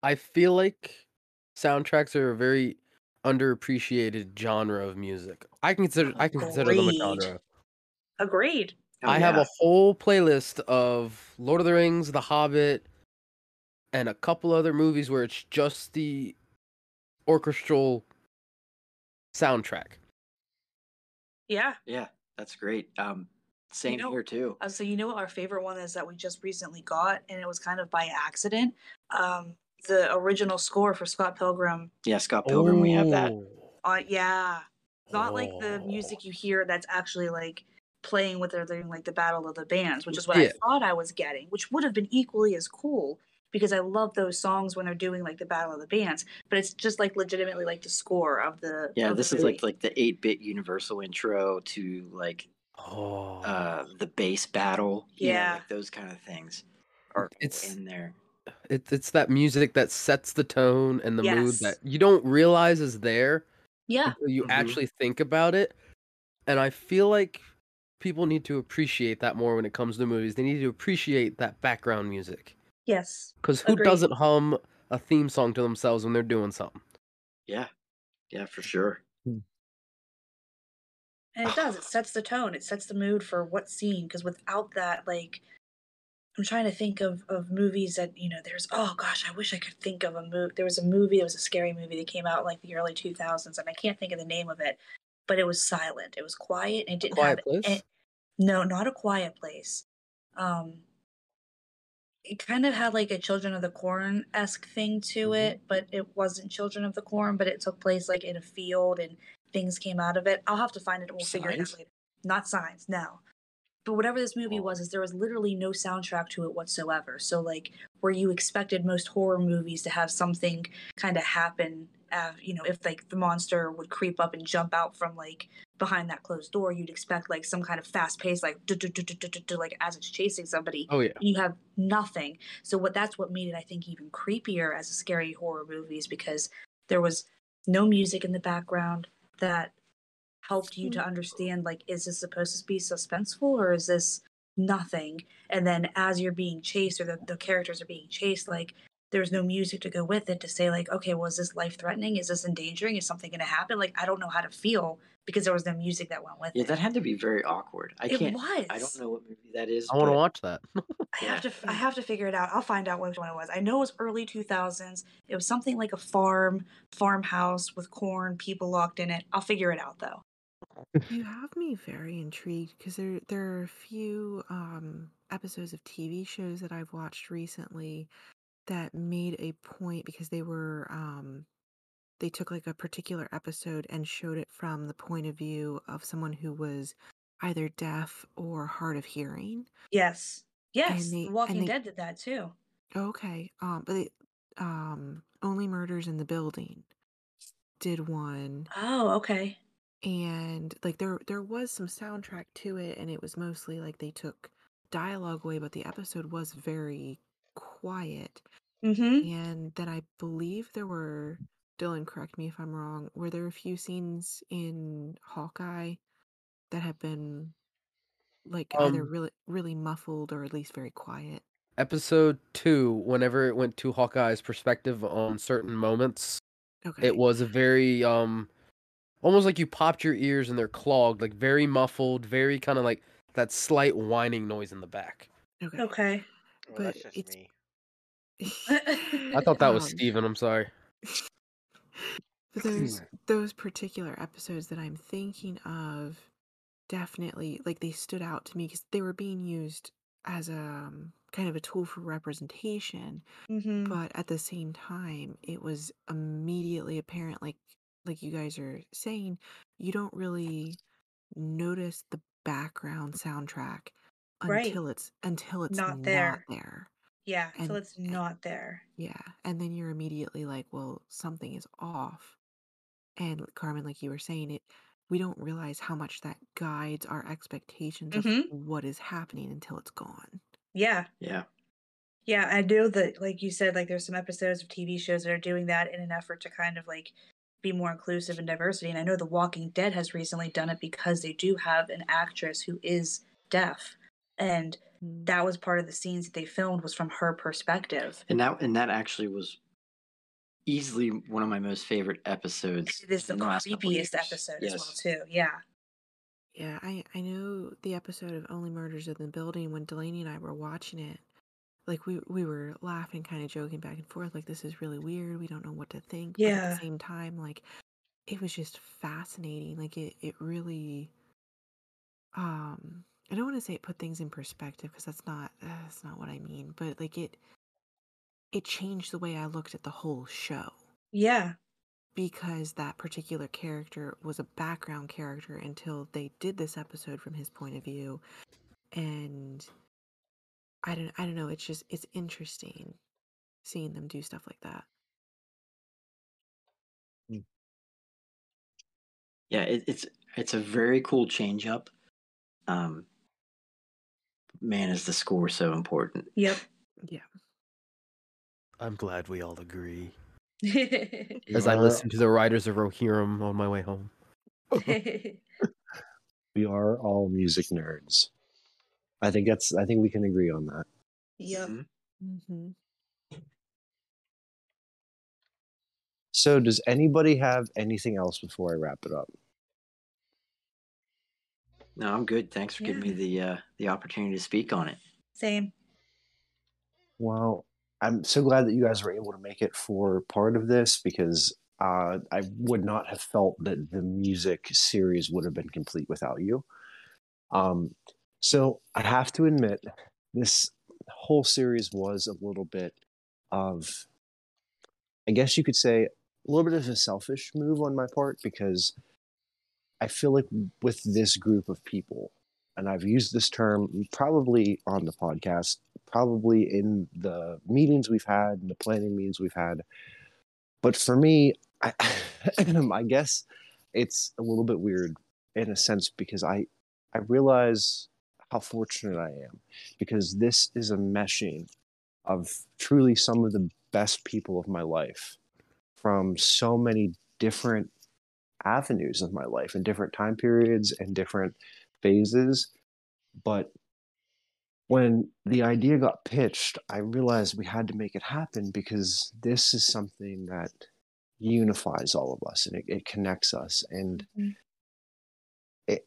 I feel like soundtracks are a very underappreciated genre of music. I can consider I can consider them a Agreed. genre. Agreed. Oh, I have a whole playlist of Lord of the Rings, The Hobbit, and a couple other movies where it's just the orchestral soundtrack. Yeah. yeah, that's great. Um, same know- here too. Uh, so you know what our favorite one is that we just recently got, and it was kind of by accident. Um, the original score for Scott Pilgrim. Yeah, Scott Pilgrim, we have that. Oh. Uh, yeah, not like the Oh. music you hear that's actually like playing with their doing like the battle of the bands, which is what Yeah. I thought I was getting, which would have been equally as cool because I love those songs when they're doing like the battle of the bands. But it's just like legitimately like the score of the Yeah, of the this is like like the eight bit Universal intro to like Oh. uh the bass battle. you know, Yeah. like those kind of things are It's- in there. It's it's that music that sets the tone and the mood that you don't realize is there yeah. until you Mhm. actually think about it. And I feel like people need to appreciate that more when it comes to movies. They need to appreciate that background music. Yes. Because who Agreed. doesn't hum a theme song to themselves when they're doing something? Yeah. Yeah, for sure. And it does. It sets the tone. It sets the mood for what scene. Because without that, like, I'm trying to think of of movies that you know. There's oh gosh, I wish I could think of a movie. There was a movie. It was a scary movie that came out in, like the early 2000s, and I can't think of the name of it. But it was silent. It was quiet, and it didn't Quiet have Place? a- no, not a quiet place. Um, it kind of had like a Children of the Corn esque thing to it, but it wasn't Children of the Corn. But it took place like in a field, and things came out of it. I'll have to find it. and We'll figure it out later. Not signs, no. But whatever this movie was, is there was literally no soundtrack to it whatsoever. So like, where you expected most horror movies to have something kind of happen, uh, you know, if like the monster would creep up and jump out from like behind that closed door, you'd expect like some kind of fast pace, like like as it's chasing somebody. Oh yeah. You have nothing. So what that's what made it, I think, even creepier as a scary horror movie is because there was no music in the background that helped you to hmm. understand like is this supposed to be suspenseful or is this nothing and then as you're being chased or the, the characters are being chased like there's no music to go with it to say like okay was this life threatening is this endangering is something going to happen like i don't know how to feel because there was no music that went with Yeah, it Yeah, that had to be very awkward. I it can't was I don't know what movie that is. I want to watch that. I have to I have to figure it out. I'll find out which one it was. I know it was early 2000s. It was something like a farm, farmhouse with corn, people locked in it. I'll figure it out though. You have me very intrigued because there there are a few um, episodes of TV shows that I've watched recently that made a point because they were um, they took like a particular episode and showed it from the point of view of someone who was either deaf or hard of hearing. Yes. Yes. they- The Walking they- Dead did that too. Okay, um, but they, um, Only Murders in the Building did one Oh, okay. and like there there was some soundtrack to it and it was mostly like they took dialogue away but the episode was very quiet Mm-hmm. and then i believe there were dylan correct me if i'm wrong were there a few scenes in hawkeye that have been like either Um, really really muffled or at least very quiet Episode two, whenever it went to Hawkeye's perspective on certain moments, okay it was a very um almost like you popped your ears and they're clogged, like very muffled, very kind of like that slight whining noise in the back. okay Okay. Well, that's but just it's- me. I thought that was Um, Steven, I'm sorry. But those those particular episodes that I'm thinking of definitely like they stood out to me because they were being used as a um, kind of a tool for representation, mm-hmm. but at the same time it was immediately apparent like like you guys are saying you don't really notice the background soundtrack Right. until it's until it's Not there. Not there. Yeah. Until and- it's not there. Yeah. And then you're immediately like, well, something is off. And Carmen, like you were saying, it we don't realize how much that guides our expectations of mm-hmm. what is happening until it's gone. Yeah. Yeah. Yeah, I know that, like you said, like there's some episodes of TV shows that are doing that in an effort to kind of like be more inclusive and diversity. And I know The Walking Dead has recently done it because they do have an actress who is deaf, and Mm. that was part of the scenes that they filmed was from her perspective. And that and that actually was easily one of my most favorite episodes. It is the in last creepiest years. episode as well too. Yeah. Yeah, I, I know the episode of Only Murders in the Building when Delaney and I were watching it. Like we we were laughing, kind of joking back and forth, like this is really weird. We don't know what to think. But at Yeah. the same time, like it was just fascinating. Like it it really um I don't want to say it put things in perspective because that's not uh, that's not what I mean. But like it it changed the way I looked at the whole show Yeah. because that particular character was a background character until they did this episode from his point of view and i don't i don't know it's just it's interesting seeing them do stuff like that Yeah, it, it's it's a very cool change up. Um, man, is the score so important? Yep. yeah I'm glad we all agree. We As I are- listen to the Riders of Rohirrim on my way home. we are all music nerds. I think that's. I think we can agree on that. yep. Mhm. mm-hmm. So, does anybody have anything else before I wrap it up? No, I'm good. Thanks for giving me the uh, the opportunity to speak on it. Same. Well, I'm so glad that you guys were able to make it for part of this because uh, I would not have felt that the music series would have been complete without you. Um, so I have to admit, this whole series was a little bit of, I guess you could say, a little bit of a selfish move on my part because I feel like with this group of people, and I've used this term probably on the podcast, probably in the meetings we've had, the planning meetings we've had. But for me, I, I guess it's a little bit weird in a sense because I, I realize how fortunate I am because this is a meshing of truly some of the best people of my life from so many different avenues of my life and different time periods and different phases. But when the idea got pitched, I realized we had to make it happen because this is something that unifies all of us and it, it connects us. And Mhm. it,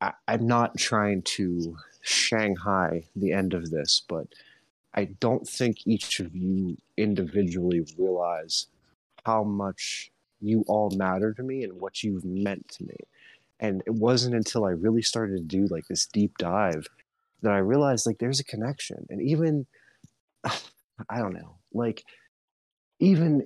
I, I'm not trying to Shanghai the end of this, but I don't think each of you individually realize how much you all matter to me and what you've meant to me. And it wasn't until I really started to do like this deep dive that I realized like there's a connection. And even I don't know, like even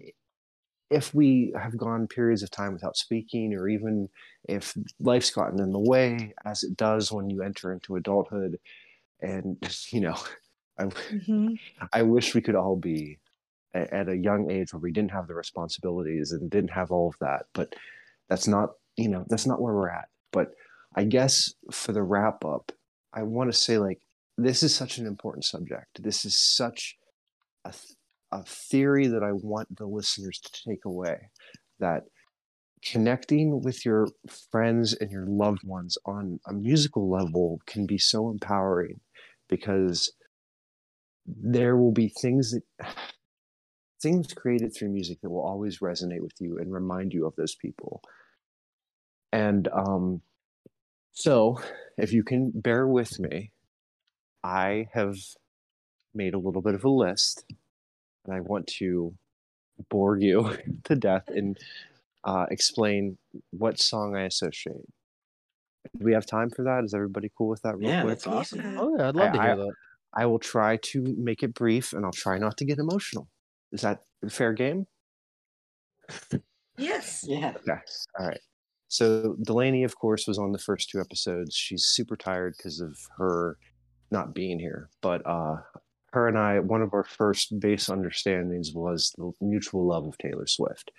if we have gone periods of time without speaking, or even if life's gotten in the way, as it does when you enter into adulthood, and you know, I, Mhm. I wish we could all be at a young age where we didn't have the responsibilities and didn't have all of that, but that's not, you know, that's not where we're at. But I guess for the wrap up, I want to say like this is such an important subject. This is such a, th- a theory that I want the listeners to take away that connecting with your friends and your loved ones on a musical level can be so empowering because there will be things that things created through music that will always resonate with you and remind you of those people and um so if you can bear with me i have made a little bit of a list and i want to bore you to death and uh, explain what song i associate do we have time for that is everybody cool with that real Yeah, quick that's awesome. Oh yeah, I'd love to I- hear that. I will try to make it brief and I'll try not to get emotional. Is that a fair game? Yes. Yeah. Okay. All right. So Delaney, of course, was on the first two episodes. She's super tired because of her not being here. But uh, her and I, one of our first base understandings was the mutual love of Taylor Swift.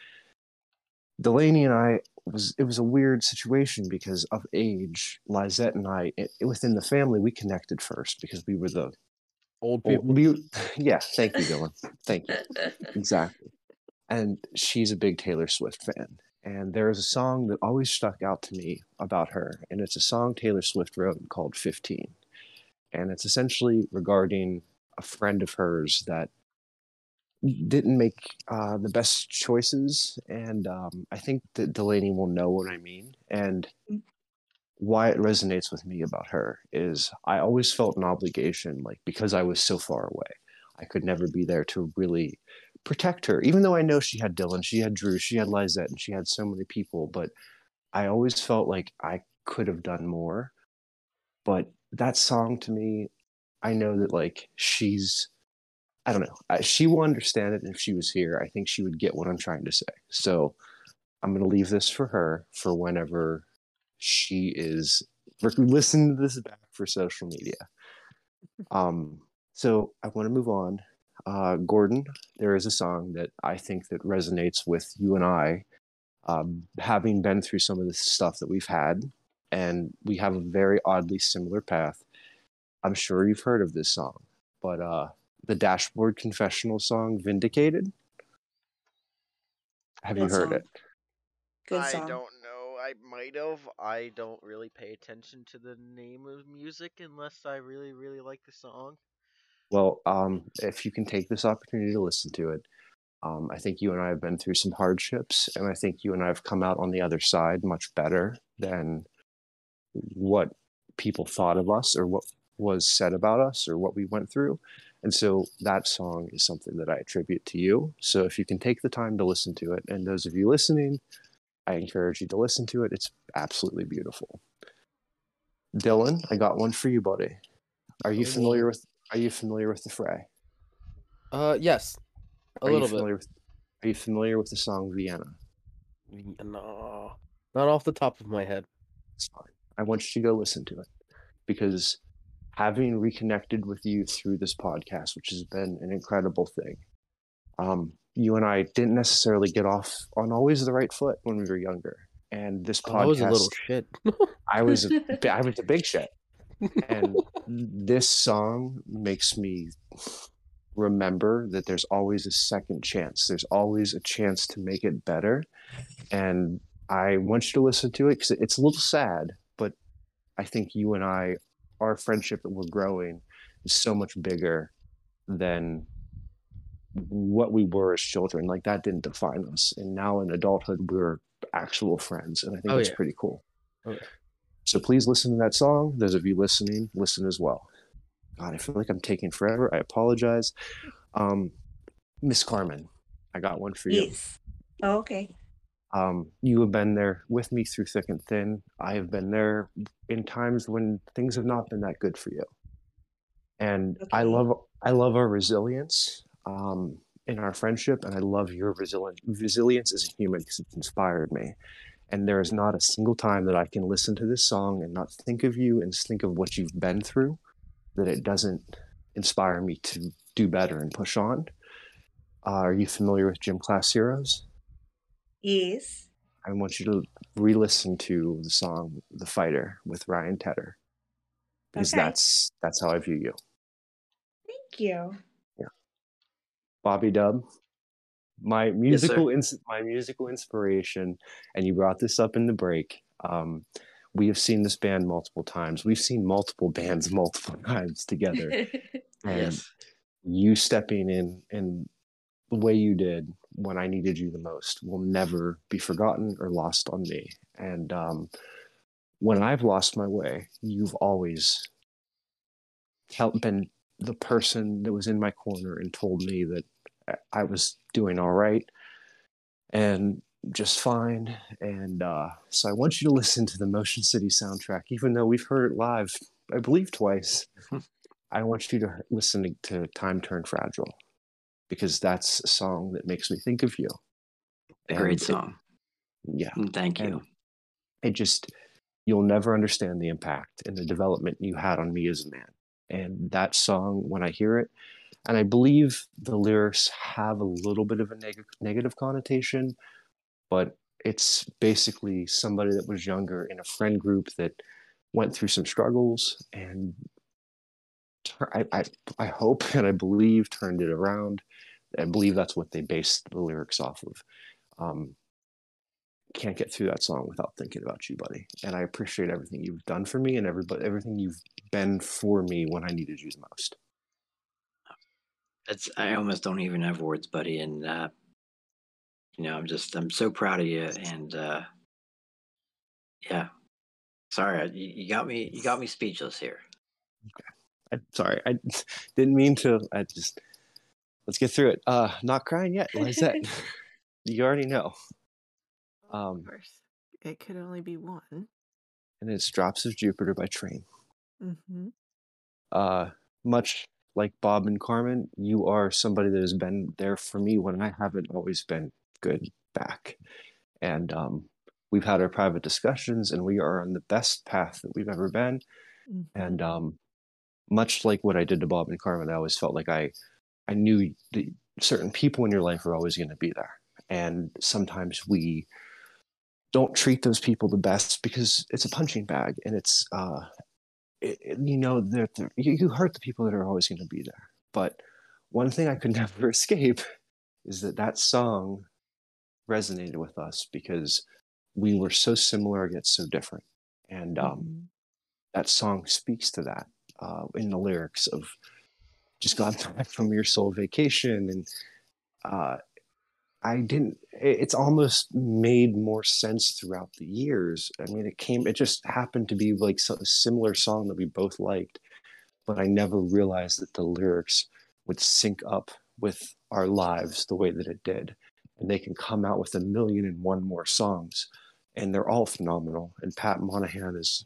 Delaney and I was it was a weird situation because of age. Lizette and I, it, within the family, we connected first because we were the Old people. we, yeah. Thank you, Dylan. Thank you. Exactly. And she's a big Taylor Swift fan. And there is a song that always stuck out to me about her. And it's a song Taylor Swift wrote called 15. And it's essentially regarding a friend of hers that didn't make uh, the best choices. And um, I think that Delaney will know what I mean. And why it resonates with me about her is I always felt an obligation, like because I was so far away. I could never be there to really protect her, even though I know she had Dylan, she had Drew, she had Lizette, and she had so many people. But I always felt like I could have done more. But that song to me, I know that like she's, I don't know, she will understand it. And if she was here, I think she would get what I'm trying to say. So I'm going to leave this for her for whenever she is listen to this back for social media. Um, so I want to move on. Uh, Gordon, there is a song that I think that resonates with you and I, um, having been through some of the stuff that we've had, and we have a very oddly similar path. I'm sure you've heard of this song, but uh, the Dashboard Confessional song "Vindicated." Have you heard song. it? Good I song. don't know. I might have. I don't really pay attention to the name of music unless I really, really like the song. Well, um, if you can take this opportunity to listen to it, um, I think you and I have been through some hardships, and I think you and I have come out on the other side much better than what people thought of us or what was said about us or what we went through. And so that song is something that I attribute to you. So if you can take the time to listen to it, and those of you listening, I encourage you to listen to it. It's absolutely beautiful. Dylan, I got one for you, buddy. Are you familiar with Are you familiar with the Fray? Uh, yes, a are little bit. With, are you familiar with the song Vienna? No, not off the top of my head. It's fine. I want you to go listen to it because having reconnected with you through this podcast, which has been an incredible thing, um, you and I didn't necessarily get off on always the right foot when we were younger. And this oh, podcast, I was a little shit. I was, a, I was a big shit. And this song makes me remember that there's always a second chance. There's always a chance to make it better. And I want you to listen to it because it's a little sad, but I think you and I, our friendship that we're growing is so much bigger than what we were as children. Like that didn't define us. And now in adulthood, we're actual friends. And I think Oh, that's yeah. pretty cool. Oh, yeah. So please listen to that song. Those of you listening, listen as well. God, I feel like I'm taking forever. I apologize. Um, Miss Carmen, I got one for you. Yes. Oh, okay. Um, you have been there with me through thick and thin. I have been there in times when things have not been that good for you. And I love I love our resilience um, in our friendship, and I love your resili- resilience as a human because it's inspired me. And there is not a single time that I can listen to this song and not think of you and think of what you've been through that it doesn't inspire me to do better and push on. Uh, are you familiar with Gym Class Heroes? Yes. I want you to re-listen to the song "The Fighter" with Ryan Tedder because Okay. that's that's how I view you, Thank you. Bobby Dub. My musical ins- my musical inspiration, and you brought this up in the break. Um, we have seen this band multiple times. We've seen multiple bands multiple times together. And Yes. you stepping in in the way you did when I needed you the most will never be forgotten or lost on me. And um, when I've lost my way, you've always helped been the person that was in my corner and told me that I- was doing all right and just fine. And uh, so I want you to listen to the Motion City soundtrack, even though we've heard it live, I believe twice. I want you to listen to Time Turned Fragile because that's a song that makes me think of you. A And great it- song. yeah. Thank you. And it just, you'll never understand the impact and the development you had on me as a man. And that song, when I hear it, and I believe the lyrics have a little bit of a neg- negative connotation, but it's basically somebody that was younger in a friend group that went through some struggles and I, I, I hope and I believe turned it around. I believe that's what they based the lyrics off of. Um, can't get through that song without thinking about you, buddy. And I appreciate everything you've done for me and everybody, everything you've been for me when I needed you the most. It's I almost don't even have words, buddy. And uh, you know, I'm just I'm so proud of you. And uh, yeah, sorry, you, you got me. You got me speechless here. Okay, I, sorry, I didn't mean to. I just let's get through it. Uh, not crying yet, Lizette. you already know. Um, Of course. It could only be one. and it's "Drops of Jupiter" by Train. Mm-hmm. uh, much like Bob and Carmen, you are somebody that has been there for me when I haven't always been good back. And um, we've had our private discussions, and we are on the best path that we've ever been. And um, much like what I did to Bob and Carmen, I always felt like I, I knew certain people in your life are always going to be there. And sometimes we don't treat those people the best because it's a punching bag and it's uh, it, you know that you, you hurt the people that are always going to be there but one thing i could never escape is that that song resonated with us because we were so similar yet so different and um, Mm-hmm. that song speaks to that uh, in the lyrics of just got back from your soul vacation and uh, i didn't it's almost made more sense throughout the years. I mean it came it just happened to be like a similar song that we both liked but i never realized that the lyrics would sync up with our lives the way that it did. And they can come out with a million and one more songs and they're all phenomenal. And pat monahan is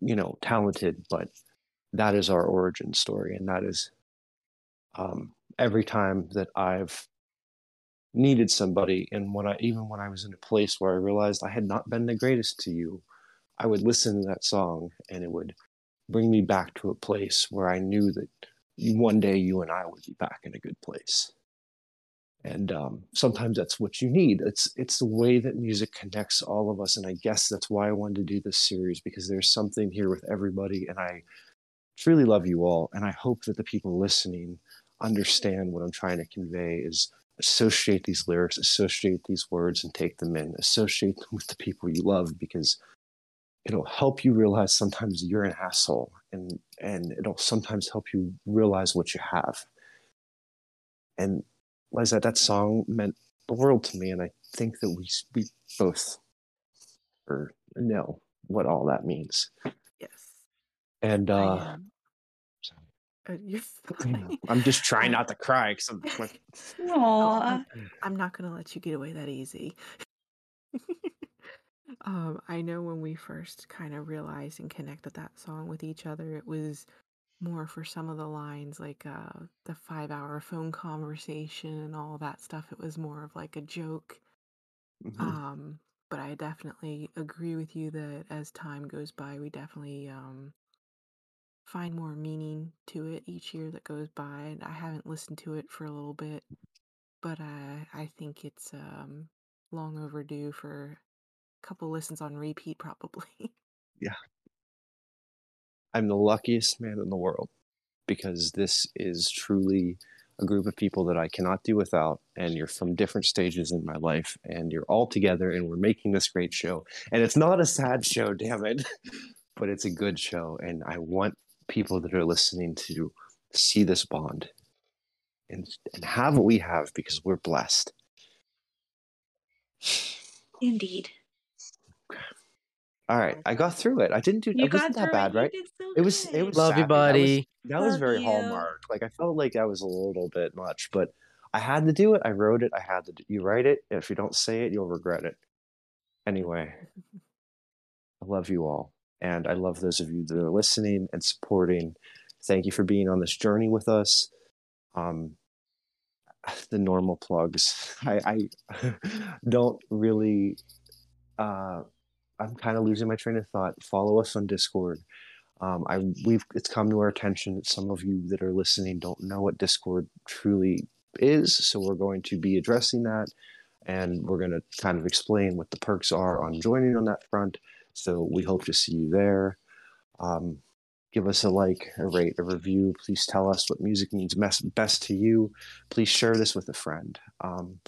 you know talented but that is our origin story. And that is um, every time that i've needed somebody and when i even when i was in a place where i realized i had not been the greatest to you i would listen to that song and it would bring me back to a place where i knew that one day you and i would be back in a good place. And um, sometimes that's what you need. It's it's the way that music connects all of us and i guess that's why i wanted to do this series because there's something here with everybody and i truly love you all and i hope that the people listening understand what i'm trying to convey is associate these lyrics associate these words and take them in. Associate them with the people you love because it'll help you realize sometimes you're an asshole and and it'll sometimes help you realize what you have. And like I said, that song meant the world to me and i think that we we both or know what all that means. Yes. and uh am. Uh, you're you know, fine. I'm just trying not to cry because i'm like Aw. I'm not going to let you get away that easy. um, I know when we first kind of realized and connected that song with each other, it was more for some of the lines, like uh, the five hour phone conversation and all that stuff. It was more of like a joke. Mhm. Um, but I definitely agree with you that as time goes by, we definitely um, find more meaning to it each year that goes by. And I haven't listened to it for a little bit, but I I think it's um, long overdue for a couple listens on repeat, probably. Yeah. I'm the luckiest man in the world because this is truly a group of people that I cannot do without. And you're from different stages in my life, and you're all together, and we're making this great show. And it's not a sad show, damn it, but it's a good show. And I want people that are listening to see this bond and, and have what we have because we're blessed. Indeed. All right, I got through it. I didn't do. You it wasn't got that through bad, it. You right? did so It was. It was. Love you, sappy. That was- That was very you. hallmark. Like I felt like that was a little bit much, but I had to do it. I wrote it. I had to. do- You write it. If you don't say it, you'll regret it. Anyway, I love you all, and I love those of you that are listening and supporting. Thank you for being on this journey with us. Um, the normal plugs. I, I don't really. Uh, I'm kind of losing my train of thought. Follow us on Discord. Um, I we've it's come to our attention that some of you that are listening don't know what Discord truly is, so we're going to be addressing that, and we're going to kind of explain what the perks are on joining on that front. So we hope to see you there. Um, give us a like, a rate, a review. Please tell us what music means best, to you. Please share this with a friend. Um,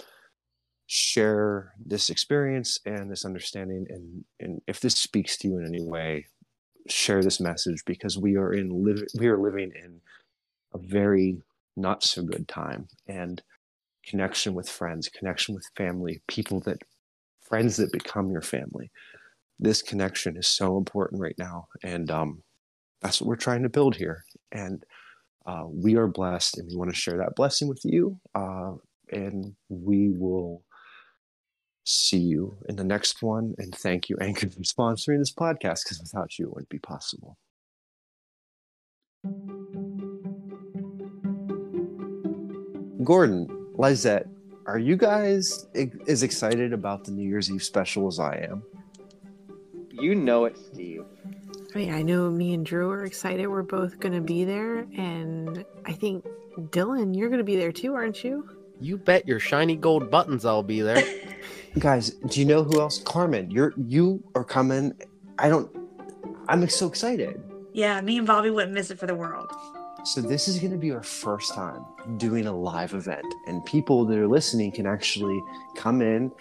share this experience and this understanding, and, and if this speaks to you in any way, share this message because we are in we are living in a very not so good time and connection with friends connection with family people that friends that become your family this connection is so important right now and um, that's what we're trying to build here and uh, we are blessed and we want to share that blessing with you uh, and we will see you in the next one. And thank you, Anchor, for sponsoring this podcast because without you, it wouldn't be possible. Gordon, Lizette, are you guys as excited about the New Year's Eve special as I am? You know it, Steve. I mean, I know me and Drew are excited. We're both going to be there. And I think, Dylan, you're going to be there too, aren't you? You bet your shiny gold buttons I'll be there. Guys, do you know who else? Carmen, you're you are coming. I don't. I'm so excited. Yeah, me and Bobby wouldn't miss it for the world. So this is going to be our first time doing a live event, and people that are listening can actually come in,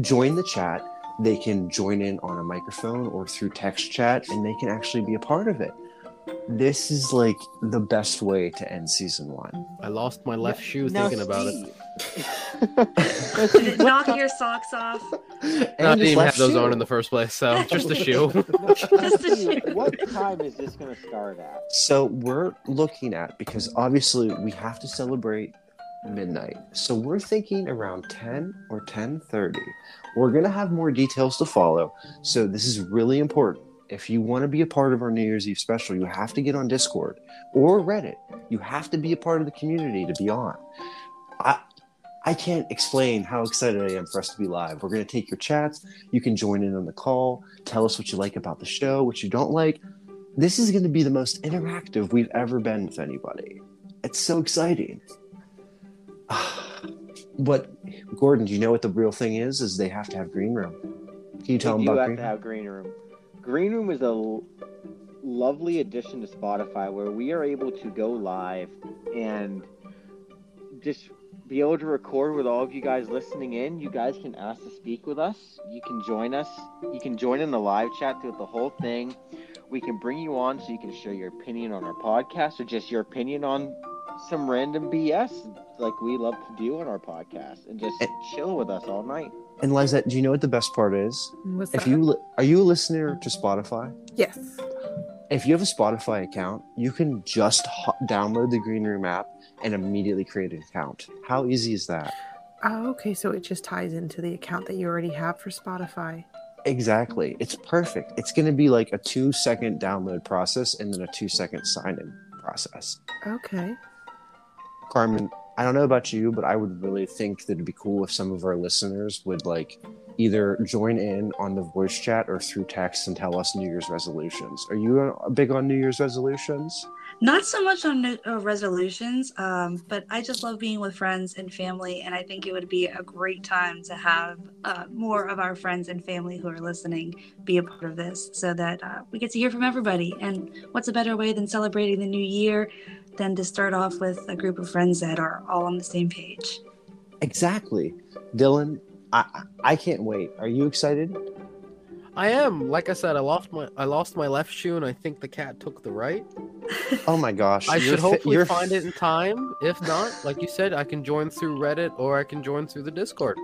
join the chat. They can join in on a microphone or through text chat, and they can actually be a part of it. This is like the best way to end season one. I lost my left shoe Now, thinking about it. Did it knock your socks off? I And didn't his even have those on in the first place, so just a shoe. Just a shoe. what time is this going to start at? So we're looking at because obviously we have to celebrate midnight. So we're thinking around 10 or 10:30. We're going to have more details to follow. So this is really important. If you want to be a part of our New Year's Eve special, you have to get on Discord or Reddit. You have to be a part of the community to be on. I I can't explain how excited I am for us to be live. We're going to take your chats. You can join in on the call. Tell us what you like about the show, what you don't like this is going to be the most interactive we've ever been with anybody. It's so exciting. but Gordon, do you know what the real thing is? Is they have to have green room. Can you tell we them about have green to room? have Green Room. Green Room is a l- lovely addition to Spotify where we are able to go live and just be able to record with all of you guys listening in. You guys can ask to speak with us. You can join us. You can join in the live chat throughout the whole thing. We can bring you on so you can share your opinion on our podcast or just your opinion on some random BS like we love to do on our podcast and just And- chill with us all night. And Lizette, do you know what the best part is? What's If that? you li- are you a listener to Spotify? Yes. If you have a Spotify account, you can just ho- download the Green Room app and immediately create an account. How easy is that? Oh, okay. So it just ties into the account that you already have for Spotify. Exactly. It's perfect. It's going to be like a two second download process and then a two second sign in process. Okay. Carmen, I don't know about you, but I would really think that it'd be cool if some of our listeners would like either join in on the voice chat or through text and tell us New Year's resolutions. Are you uh, big on New Year's resolutions? Not so much on new- uh, resolutions, um, but I just love being with friends and family, and I think it would be a great time to have uh, more of our friends and family who are listening be a part of this, so that uh, we get to hear from everybody. And what's a better way than celebrating the new year than to start off with a group of friends that are all on the same page? Exactly. Dylan, I I can't wait. Are you excited? I am. Like I said, I lost my I lost my left shoe, and I think the cat took the right. Oh my gosh. I should fi- hopefully you're find it in time. If not, like you said, I can join through Reddit or I can join through the Discord.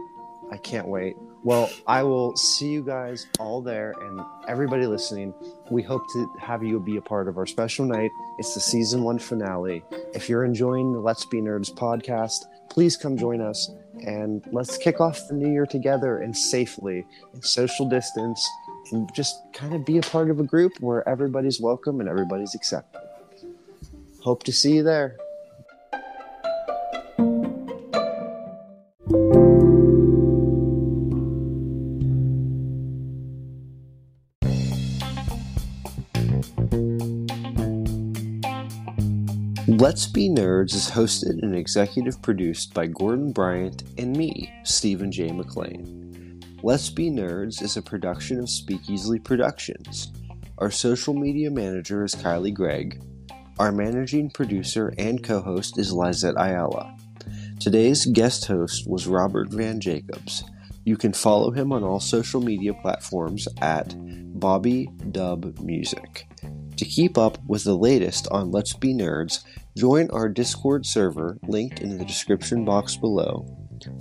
I can't wait. Well, I will see you guys all there and everybody listening. We hope to have you be a part of our special night. It's the season one finale. If you're enjoying the Let's Be Nerds podcast, please come join us and let's kick off the new year together and safely and social distance and just kind of be a part of a group where everybody's welcome and everybody's accepted. Hope to see you there. Let's Be Nerds is hosted and executive produced by Gordon Bryant and me, Stephen J. McLean. Let's Be Nerds is a production of Speak Easily Productions. Our social media manager is Kylie Gregg. Our managing producer and co host is Lizette Ayala. Today's guest host was Robert Van Jacobs. You can follow him on all social media platforms at Bobby Dub Music. To keep up with the latest on Let's Be Nerds, join our Discord server linked in the description box below.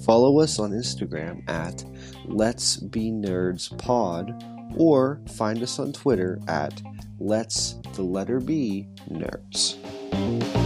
Follow us on Instagram at Let's Be Nerds Pod or find us on Twitter at Let's the letter B Nerds.